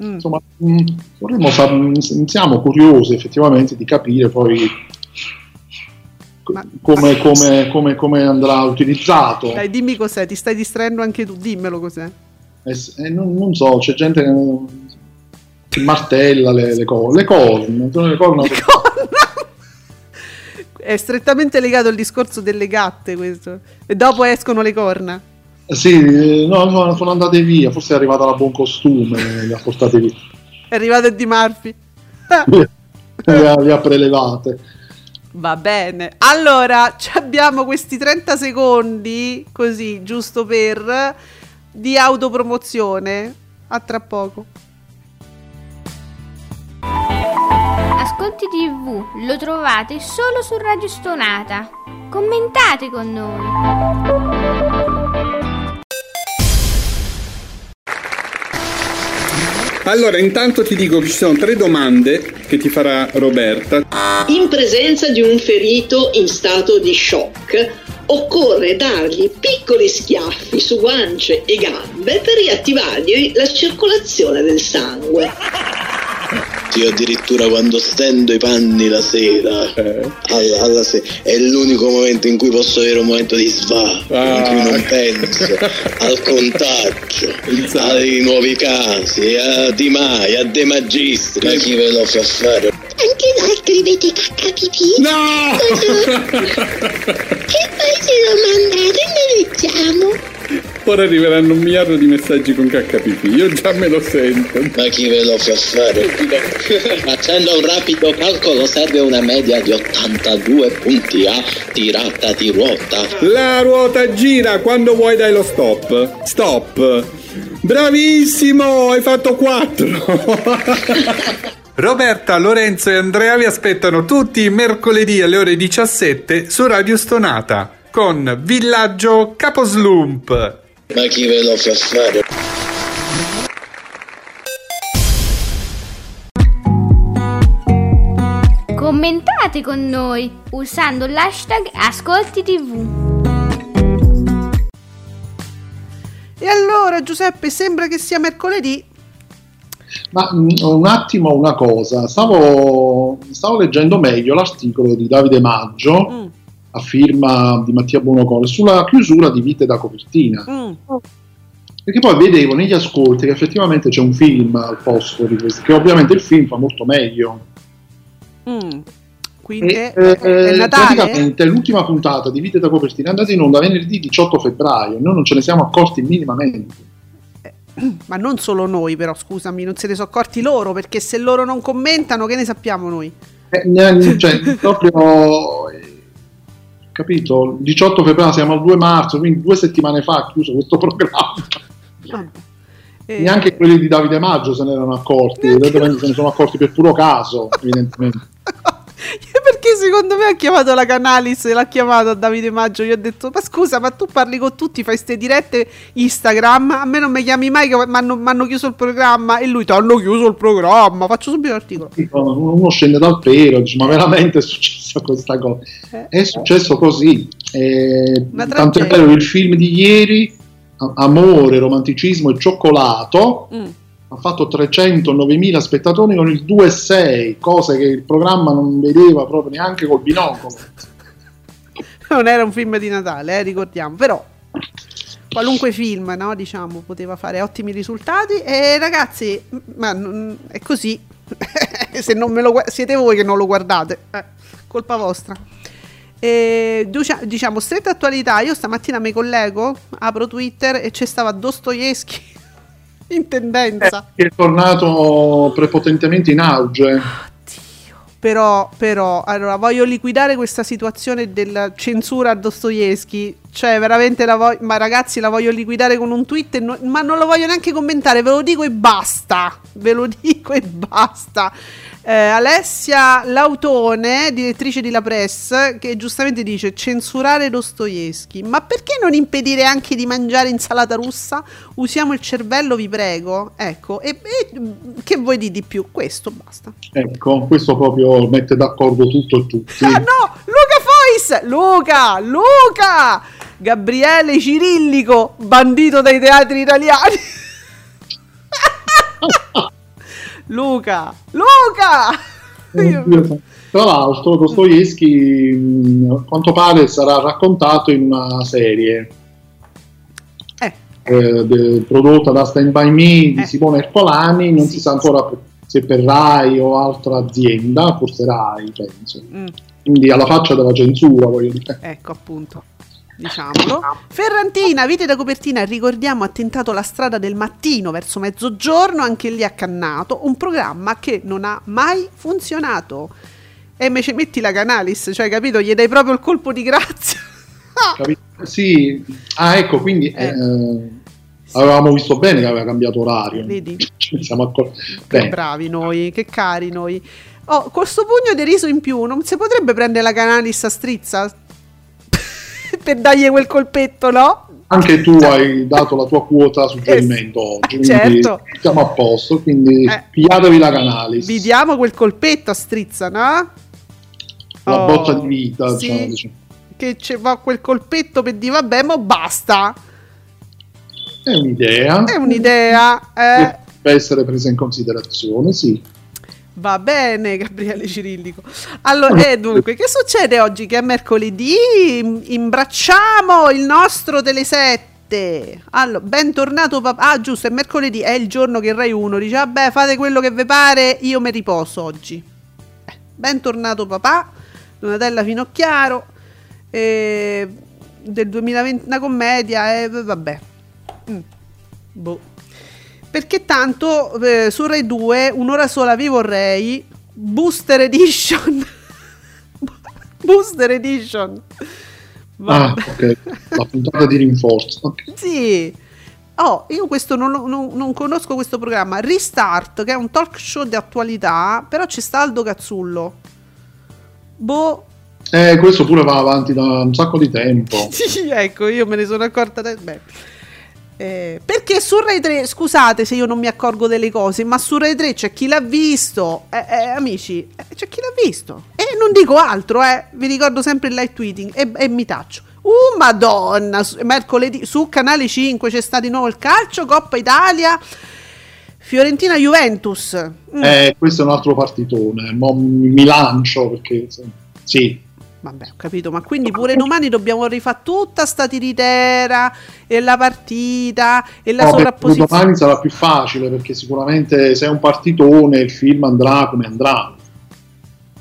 mm. Insomma, mh, mm, siamo curiosi effettivamente di capire poi ma, come, come, come, come, andrà utilizzato. Dai, dimmi cos'è, ti stai distraendo anche tu, dimmelo cos'è. Eh, eh, non, non, so, c'è gente che martella le, le, co- le corna. Le corna, le corna. È strettamente legato al discorso delle gatte questo. E dopo escono le corna. Sì, no, no, sono andate via. Forse è arrivata la buon costume, le ha portate via. È arrivata di Murphy. [LAUGHS] le, ha, le ha prelevate. Va bene. Allora, abbiamo questi 30 secondi, così, giusto per, di autopromozione. A tra poco. Ascolti TV lo trovate solo su Radio Stonata. Commentate con noi. Allora, intanto ti dico che ci sono tre domande che ti farà Roberta. In presenza di un ferito in stato di shock, occorre dargli piccoli schiaffi su guance e gambe per riattivargli la circolazione del sangue. Io addirittura quando stendo i panni la sera, eh. alla, alla se- è l'unico momento in cui posso avere un momento di sva, ah. in cui non penso al contagio, ai nuovi casi, a Di Mai, a De Magistri. Ma chi ve lo fa fare? Anche voi scrivete cacca pipì? No! [LAUGHS] che poi se lo mandate ne leggiamo. Ora arriveranno un miliardo di messaggi con KPP, io già me lo sento. Ma chi ve lo fa fare? [LAUGHS] Facendo un rapido calcolo serve una media di 82 punti a tirata di ruota. La ruota gira, quando vuoi dai lo stop. Stop. Bravissimo, hai fatto 4. [LAUGHS] Roberta, Lorenzo e Andrea vi aspettano tutti i mercoledì alle ore 17 su Radio Stonata con Villaggio Caposlump. Ma chi ve lo fa fare? Commentate con noi usando l'hashtag Ascolti TV. E allora Giuseppe, sembra che sia mercoledì. Ma mh, un attimo una cosa, stavo, stavo leggendo meglio l'articolo di Davide Maggio Mm, a firma di Mattia Buonocore sulla chiusura di Vite da copertina. mm. Perché poi vedevo negli ascolti che effettivamente c'è un film al posto di questo, che ovviamente il film fa molto meglio. Mm. Quindi E, è, eh, eh, praticamente l'ultima puntata di Vite da copertina è andata in onda venerdì 18 febbraio, noi non ce ne siamo accorti minimamente. [CLEARS THROAT] Ma non solo noi, però, scusami, non se ne sono accorti loro, perché se loro non commentano, che ne sappiamo noi? Eh, cioè, proprio eh, capito? Il 18 febbraio siamo al 2 marzo, quindi due settimane fa ha chiuso questo programma. Vabbè. Eh, Neanche quelli di Davide Maggio se ne erano accorti, evidentemente se ne sono accorti per puro caso, evidentemente. [LAUGHS] Perché secondo me ha chiamato la Canalis e l'ha chiamato a Davide Maggio. Gli ho detto: Ma scusa, ma tu parli con tutti, fai ste dirette Instagram. A me non mi chiami mai che mi hanno chiuso il programma. E lui ti hanno chiuso il programma. Faccio subito l'articolo. Uno scende dal pelo, dice: Ma veramente è successa questa cosa? Eh, È successo così. Eh, tanto è vero il film di ieri, Amore, romanticismo e cioccolato, mm. Ha fatto 309.000 spettatori con il 2,6, cose che il programma non vedeva proprio neanche col binocolo. [LAUGHS] Non era un film di Natale, eh, ricordiamo. Però qualunque film, no, diciamo, poteva fare ottimi risultati. E ragazzi, ma non- è così. [LAUGHS] Se non me lo siete voi che non lo guardate, eh, colpa vostra. E, diciamo, stretta attualità. Io stamattina mi collego, apro Twitter e c'è stava Dostoevsky in tendenza. È tornato prepotentemente in auge. Però, però, allora, voglio liquidare questa situazione della censura a Dostoevsky. Cioè, veramente la voglio. Ma ragazzi, la voglio liquidare con un tweet. no- ma non lo voglio neanche commentare. Ve lo dico e basta. Ve lo [LAUGHS] dico e basta. Eh, Alessia Lautone, direttrice di La Press, che giustamente dice censurare Dostoevsky. Ma perché non impedire anche di mangiare insalata russa? Usiamo il cervello, vi prego. Ecco, e, e che vuoi di di più? Questo basta. Ecco, questo proprio mette d'accordo tutto e tutti. Ah [LAUGHS] no, Luca Fois! Luca, Luca! Gabriele Cirillico, bandito dai teatri italiani. [LAUGHS] Luca, Luca! Io- Tra l'altro, Dostoevsky, mh, a quanto pare, sarà raccontato in una serie Eh, eh, de- prodotta da Stand By Me di Eh. Simone Ercolani. Non Sì, si sa ancora se per Rai o altra azienda, forse Rai, penso. mm, Quindi alla faccia della censura, voglio dire. ecco appunto. Diciamolo. Ferrantina, vite da copertina, ricordiamo, ha tentato la strada del mattino verso mezzogiorno, anche lì accannato, un programma che non ha mai funzionato. E invece metti la Canalis, cioè capito, gli dai proprio il colpo di grazia. [LAUGHS] Sì, ah, ecco, quindi Eh. eh, avevamo visto bene che aveva cambiato orario. Vedi? Ne [LAUGHS] siamo accorti. Che bravi noi, che cari noi. Oh, con sto pugno di riso in più, non si potrebbe prendere la Canalis a strizza? Per dargli quel colpetto, no? anche tu hai dato la tua quota suggerimento oggi, quindi certo. siamo a posto, quindi Eh. pigliatevi la Canalis. Vi diamo quel colpetto a strizza, no? La Oh, botta di vita, sì, diciamo, diciamo. Che ci va quel colpetto per dire vabbè, ma basta. È un'idea. È un'idea. eh. Deve essere presa in considerazione, sì. Va bene, Gabriele Cirillico. Allora, eh, dunque, che succede oggi che è mercoledì? Imbracciamo il nostro Telesette. Allora, bentornato papà. Ah, giusto, è mercoledì, è il giorno che Rai 1 dice, vabbè, fate quello che vi pare, io mi riposo oggi. Eh, bentornato papà, Donatella Finocchiaro, eh, del 2020, una commedia, e vabbè. Mm. Boh. Perché tanto eh, su Rai 2, un'ora sola vi vorrei, Booster Edition. [LAUGHS] Booster Edition. Ah, ok. La puntata di rinforzo. Okay. Sì. Oh, io questo non, non, non, conosco questo programma. Restart, che è un talk show di attualità, però ci sta Aldo Cazzullo. Boh. Eh, questo pure va avanti da un sacco di tempo. [LAUGHS] sì, ecco, io me ne sono accorta. Da... Beh. Eh, perché su Rai 3, scusate se io non mi accorgo delle cose, ma su Rai 3 c'è chi l'ha visto, eh, eh, amici, eh, c'è chi l'ha visto. E non dico altro, eh, vi ricordo sempre il live tweeting e, e mi taccio. Uh, madonna, mercoledì su Canale 5 c'è stato di nuovo il calcio, Coppa Italia. Fiorentina Juventus. Mm. Eh, questo è un altro partitone. Mo mi lancio perché sì, Vabbè, ho capito, ma quindi pure domani dobbiamo rifare tutta sta tiritera e la partita e la no, sovrapposizione. Domani sarà più facile perché sicuramente se è un partitone il film andrà come andrà.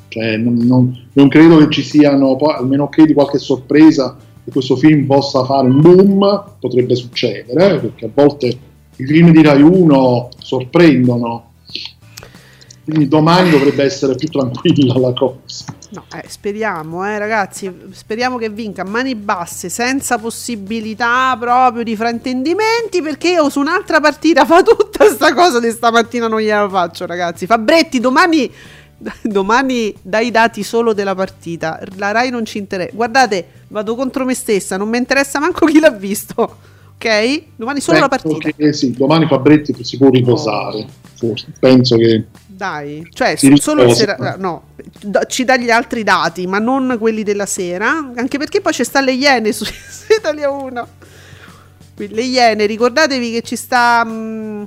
Cioè, non, non, non credo che ci siano, almeno che di qualche sorpresa, che questo film possa fare un boom, potrebbe succedere, perché a volte i film di Rai 1 sorprendono. Quindi domani dovrebbe essere più tranquilla la cosa. No, eh, speriamo, eh, ragazzi, speriamo che vinca mani basse, senza possibilità proprio di fraintendimenti, perché io su un'altra partita fa tutta questa cosa di stamattina non gliela faccio, ragazzi. Fabretti, domani domani dai dati solo della partita. La Rai non ci interessa. Guardate, vado contro me stessa, non mi interessa manco chi l'ha visto. Ok? Domani solo Penso la partita. Che, sì, domani Fabretti si può riposare. Forse. Penso che dai, cioè solo il sera, no, ci dà gli altri dati, ma non quelli della sera, anche perché poi c'è sta le Iene su, su [LAUGHS] Italia 1. Le Iene, ricordatevi che ci sta mh, mm,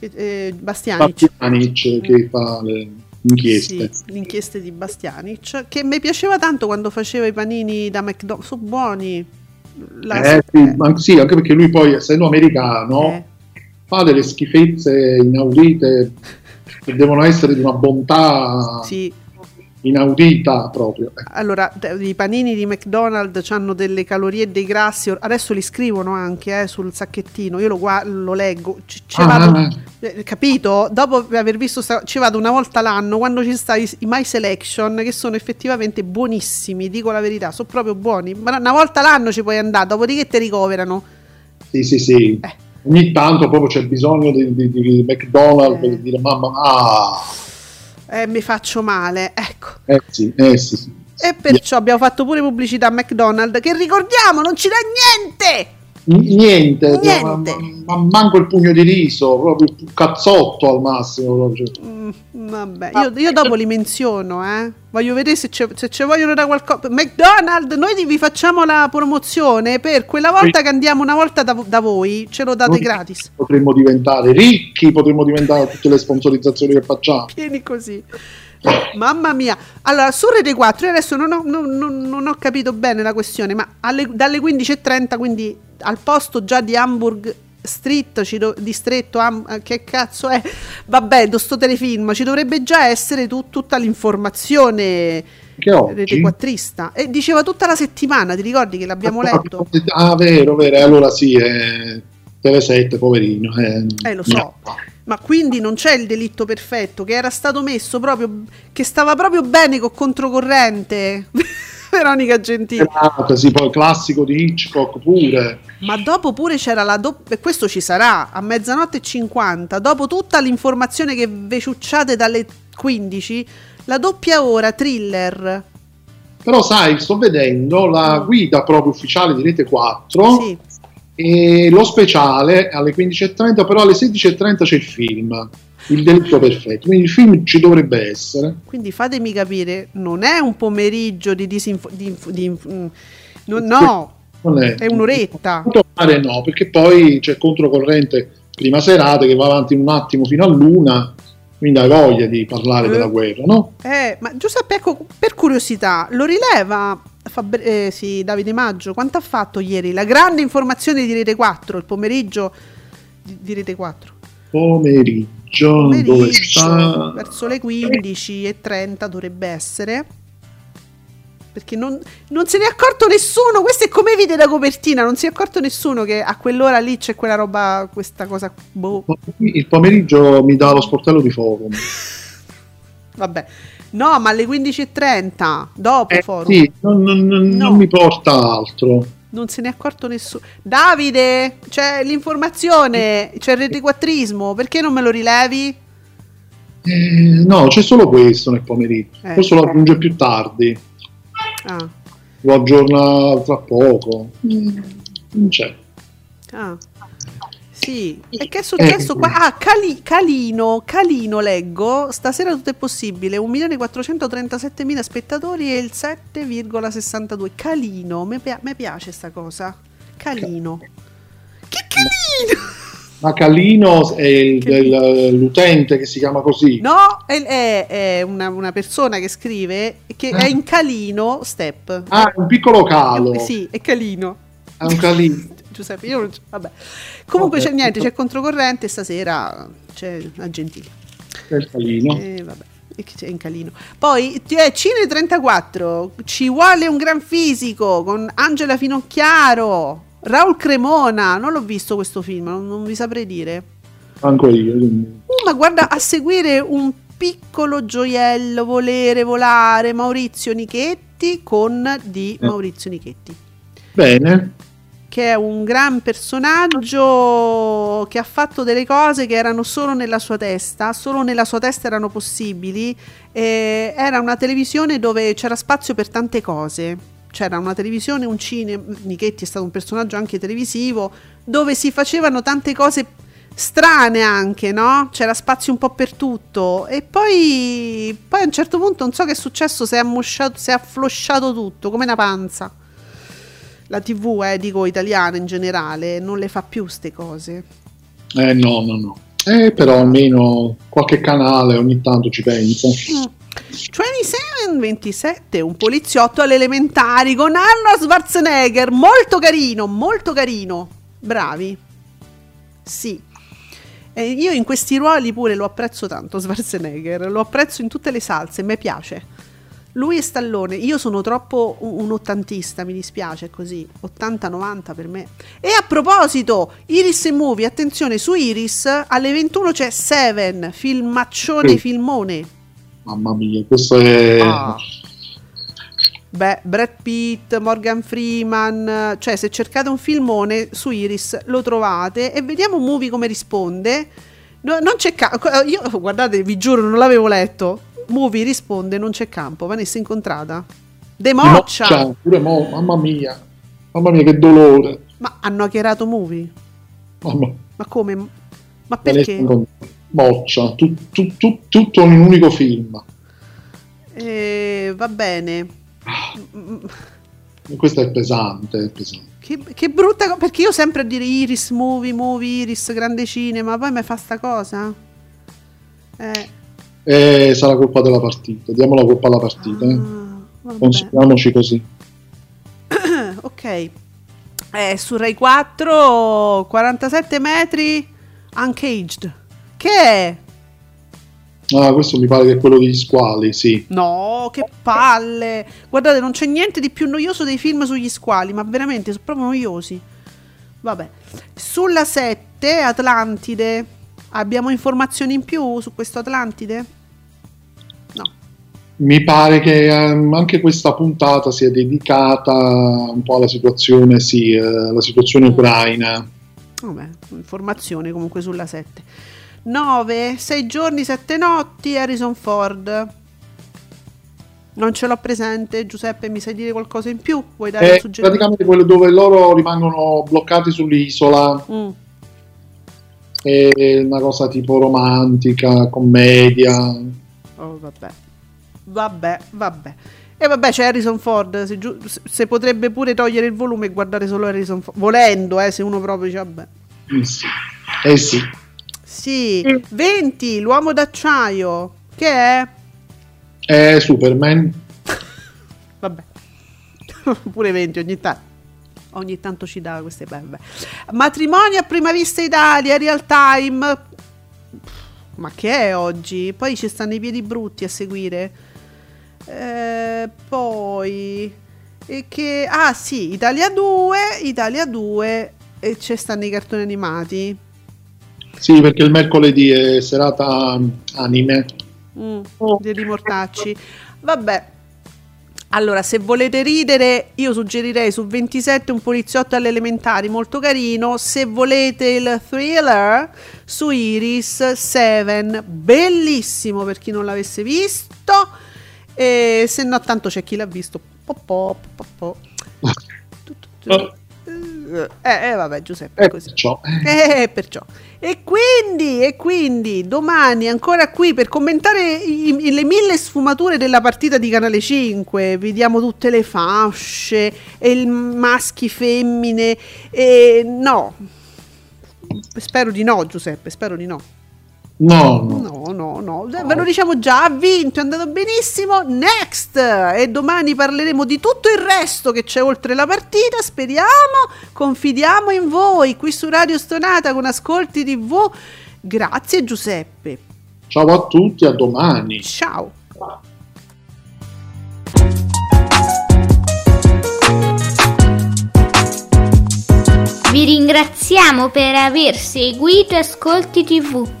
eh, Bastianic. Bastianic che fa le inchieste. Sì, le inchieste di Bastianic, che mi piaceva tanto quando faceva i panini da McDonald's, sono buoni. La... Eh, sì, ma, sì, anche perché lui poi, essendo americano, eh. fa delle schifezze inaudite che devono essere di una bontà sì. inaudita proprio. Allora, i panini di McDonald's hanno delle calorie e dei grassi, adesso li scrivono anche eh, sul sacchettino, io lo, lo leggo, ci, ci ah, vado, ah, ah. Eh, capito? Dopo aver visto, sta, ci vado una volta l'anno quando ci sta i, i My Selection che sono effettivamente buonissimi, dico la verità, sono proprio buoni, ma una volta l'anno ci puoi andare, dopodiché ti ricoverano. Sì, sì, sì. Eh ogni tanto proprio c'è bisogno di, di, di McDonald's eh. per dire mamma ah eh, mi faccio male ecco eh sì, eh sì, sì. e perciò yeah. abbiamo fatto pure pubblicità a McDonald's che ricordiamo non ci dà niente niente, niente. Ma, ma, manco il pugno di riso proprio il cazzotto al massimo mm, vabbè io, io, dopo li menziono eh. voglio vedere se ci vogliono da qualcosa McDonald's noi vi facciamo la promozione per quella volta sì. che andiamo una volta da, da voi ce lo date noi gratis potremmo diventare ricchi potremmo diventare tutte le sponsorizzazioni che facciamo pieni così Mamma mia, allora su Rete 4 io adesso non ho, non, non, non ho capito bene la questione, ma alle, dalle 15.30, quindi al posto già di Hamburg Street, do, distretto, am, che cazzo è? Vabbè, sto telefilm, ci dovrebbe già essere tu, tutta l'informazione rete quattrista. E diceva tutta la settimana, ti ricordi che l'abbiamo ah, letto? Ah, vero, vero, allora sì, eh, TV7, poverino. Eh, eh lo so. No. Ma quindi non c'è il delitto perfetto che era stato messo proprio, che stava proprio bene con controcorrente. [LAUGHS] Veronica Gentile. Esatto, sì, poi il classico di Hitchcock pure. Ma dopo pure c'era la doppia, e questo ci sarà, a mezzanotte e 50, dopo tutta l'informazione che veciucciate dalle 15, la doppia ora thriller. Però sai, sto vedendo la guida proprio ufficiale di Rete 4. Sì e lo speciale alle 15.30, però alle 16.30 c'è il film. Il delitto perfetto, quindi il film ci dovrebbe essere. Quindi fatemi capire, non è un pomeriggio di disinfo. Di, di, mm, no, no è. è. un'oretta. No, perché poi c'è controcorrente prima serata che va avanti un attimo fino a luna, quindi hai voglia di parlare eh. della guerra, no? Eh, ma Giuseppe, ecco, per curiosità, lo rileva Fabri- eh, sì, Davide Maggio, quanto ha fatto ieri? La grande informazione di Rete 4, il pomeriggio di, di Rete 4. Pomeriggio, pomeriggio dove sta? Verso le 15.30 dovrebbe essere. Perché non, non, se ne è accorto nessuno. Questo è come vede da copertina. Non si è accorto nessuno che a quell'ora lì c'è quella roba, questa cosa. Boh. Il pomeriggio mi dà lo sportello di forum. [LAUGHS] Vabbè. No, ma alle 15.30 dopo eh, forum. Sì, non, non, no. non mi porta altro. Non se ne è accorto nessuno. Davide, c'è l'informazione, c'è il redequattrismo. Perché non me lo rilevi? Eh, no, c'è solo questo nel pomeriggio. Eh. Questo lo aggiunge più tardi. Ah. Lo aggiorna tra poco. Mm. Non c'è. Ah. Sì, e che è successo eh, qua? Ah, Cali, Calino, Calino leggo, stasera tutto è possibile, 1.437.000 spettatori e il 7,62. Calino, mi piace sta cosa. Calino. Che Calino! Ma Calino è il, il, l'utente che si chiama così? No, è, è, una, una, persona che scrive che eh. è in Calino Step. Ah, un piccolo calo. Eh, sì, è Calino. È un calino. [LAUGHS] Giuseppe, io non vabbè. Comunque vabbè, c'è niente, c'è controcorrente stasera c'è a Gentili. C'è il calino. Eh, vabbè. C'è in calino. Poi eh, Cine 34 ci vuole un gran fisico con Angela Finocchiaro, Raul Cremona. Non l'ho visto questo film, non, non vi saprei dire. Anche io. Uh, ma guarda, a seguire un piccolo gioiello, volere, volare, Maurizio Nichetti con di eh. Maurizio Nichetti. Bene che è un gran personaggio che ha fatto delle cose che erano solo nella sua testa, solo nella sua testa erano possibili. E era una televisione dove c'era spazio per tante cose. C'era una televisione, un cinema, Nichetti è stato un personaggio anche televisivo, dove si facevano tante cose strane anche, no? C'era spazio un po' per tutto. E poi, poi a un certo punto non so che è successo, si è, ammosciato, si è afflosciato tutto, come una panza la TV, eh, dico italiana in generale, non le fa più queste cose. Eh no, no, no. Eh, però almeno qualche canale ogni tanto ci pensa. Mm. 2727, un poliziotto alle elementari con Arnold Schwarzenegger, molto carino, molto carino. Bravi. Sì. E io in questi ruoli pure lo apprezzo tanto Schwarzenegger, lo apprezzo in tutte le salse, mi piace. Lui e Stallone, io sono troppo un, ottantista, mi dispiace così, 80-90 per me. E a proposito, Iris e Movie, attenzione, su Iris alle 21 c'è Seven, filmaccione, sì. filmone. Mamma mia, questo è... Ah. Beh, Brad Pitt, Morgan Freeman, cioè se cercate un filmone su Iris lo trovate e vediamo Movie come risponde. No, non c'è ca- io guardate, vi giuro, non l'avevo letto Movie risponde non c'è campo, Vanessa incontrata. Democcia! Moccia, pure mo, mamma mia, mamma mia che dolore. Ma hanno hackerato Movie? Mamma. Ma come? Ma perché? Moccia, tu, tu, tu, tutto in un unico film. Eh, va bene. Ah, questo è pesante, è pesante. Che, che brutta cosa, perché io sempre a dire Iris, movie, movie, Iris, grande cinema, poi mi fa sta cosa? Eh e sarà colpa della partita. Diamo la colpa alla partita. Eh. Ah, Consideriamoci così. [COUGHS] ok. Eh, su Rai 4 47 metri uncaged. Che è? Ah, questo mi pare che è quello degli squali, sì. No, che palle! Guardate, non c'è niente di più noioso dei film sugli squali, ma veramente sono proprio noiosi. Vabbè. Sulla 7, Atlantide, Abbiamo informazioni in più su questo Atlantide? No. Mi pare che um, anche questa puntata sia dedicata un po' alla situazione, sì, uh, situazione mm. ucraina. Vabbè, informazioni comunque sulla 7. 9, 6 giorni, 7 notti, Harrison Ford. Non ce l'ho presente, Giuseppe, mi sai dire qualcosa in più? Vuoi dare È un suggerimento? praticamente quello dove loro rimangono bloccati sull'isola. Mm è una cosa tipo romantica, commedia. Oh, vabbè. Vabbè, vabbè. E vabbè, c'è Harrison Ford. Se, giu- se, potrebbe pure togliere il volume e guardare solo Harrison Ford. Volendo, eh, se uno proprio dice vabbè. Eh sì. Eh sì. Sì. 20, l'uomo d'acciaio. Che è? È Superman. [LAUGHS] vabbè. [LAUGHS] pure 20 ogni tanto ogni tanto ci dà queste belle. Matrimonio a prima vista Italia, real time. Ma che è oggi? Poi ci stanno i piedi brutti a seguire. Eh, poi e che ah sì, Italia 2, Italia 2 e c'è stanno i cartoni animati. Sì, perché il mercoledì è serata anime. Mm, dei mortacci. Vabbè. Allora, se volete ridere, io suggerirei su 27 un poliziotto alle elementari, molto carino. Se volete il thriller, su Iris 7, bellissimo per chi non l'avesse visto. E se no, tanto c'è chi l'ha visto. Po, po, po, po. [LAUGHS] Eh, eh, vabbè, Giuseppe, Eh, così. perciò. Eh, perciò. E quindi, e quindi domani ancora qui per commentare i- i- le mille sfumature della partita di Canale 5. Vediamo tutte le fasce, e il maschi, femmine. E no, spero di no, Giuseppe. Spero di no. No, no. No, no, no. Ve lo diciamo già, ha vinto, è andato benissimo. Next! E domani parleremo di tutto il resto che c'è oltre la partita. Speriamo, confidiamo in voi qui su Radio Stonata con Ascolti TV. Grazie Giuseppe. Ciao a tutti, a domani. Ciao. Vi ringraziamo per aver seguito Ascolti TV.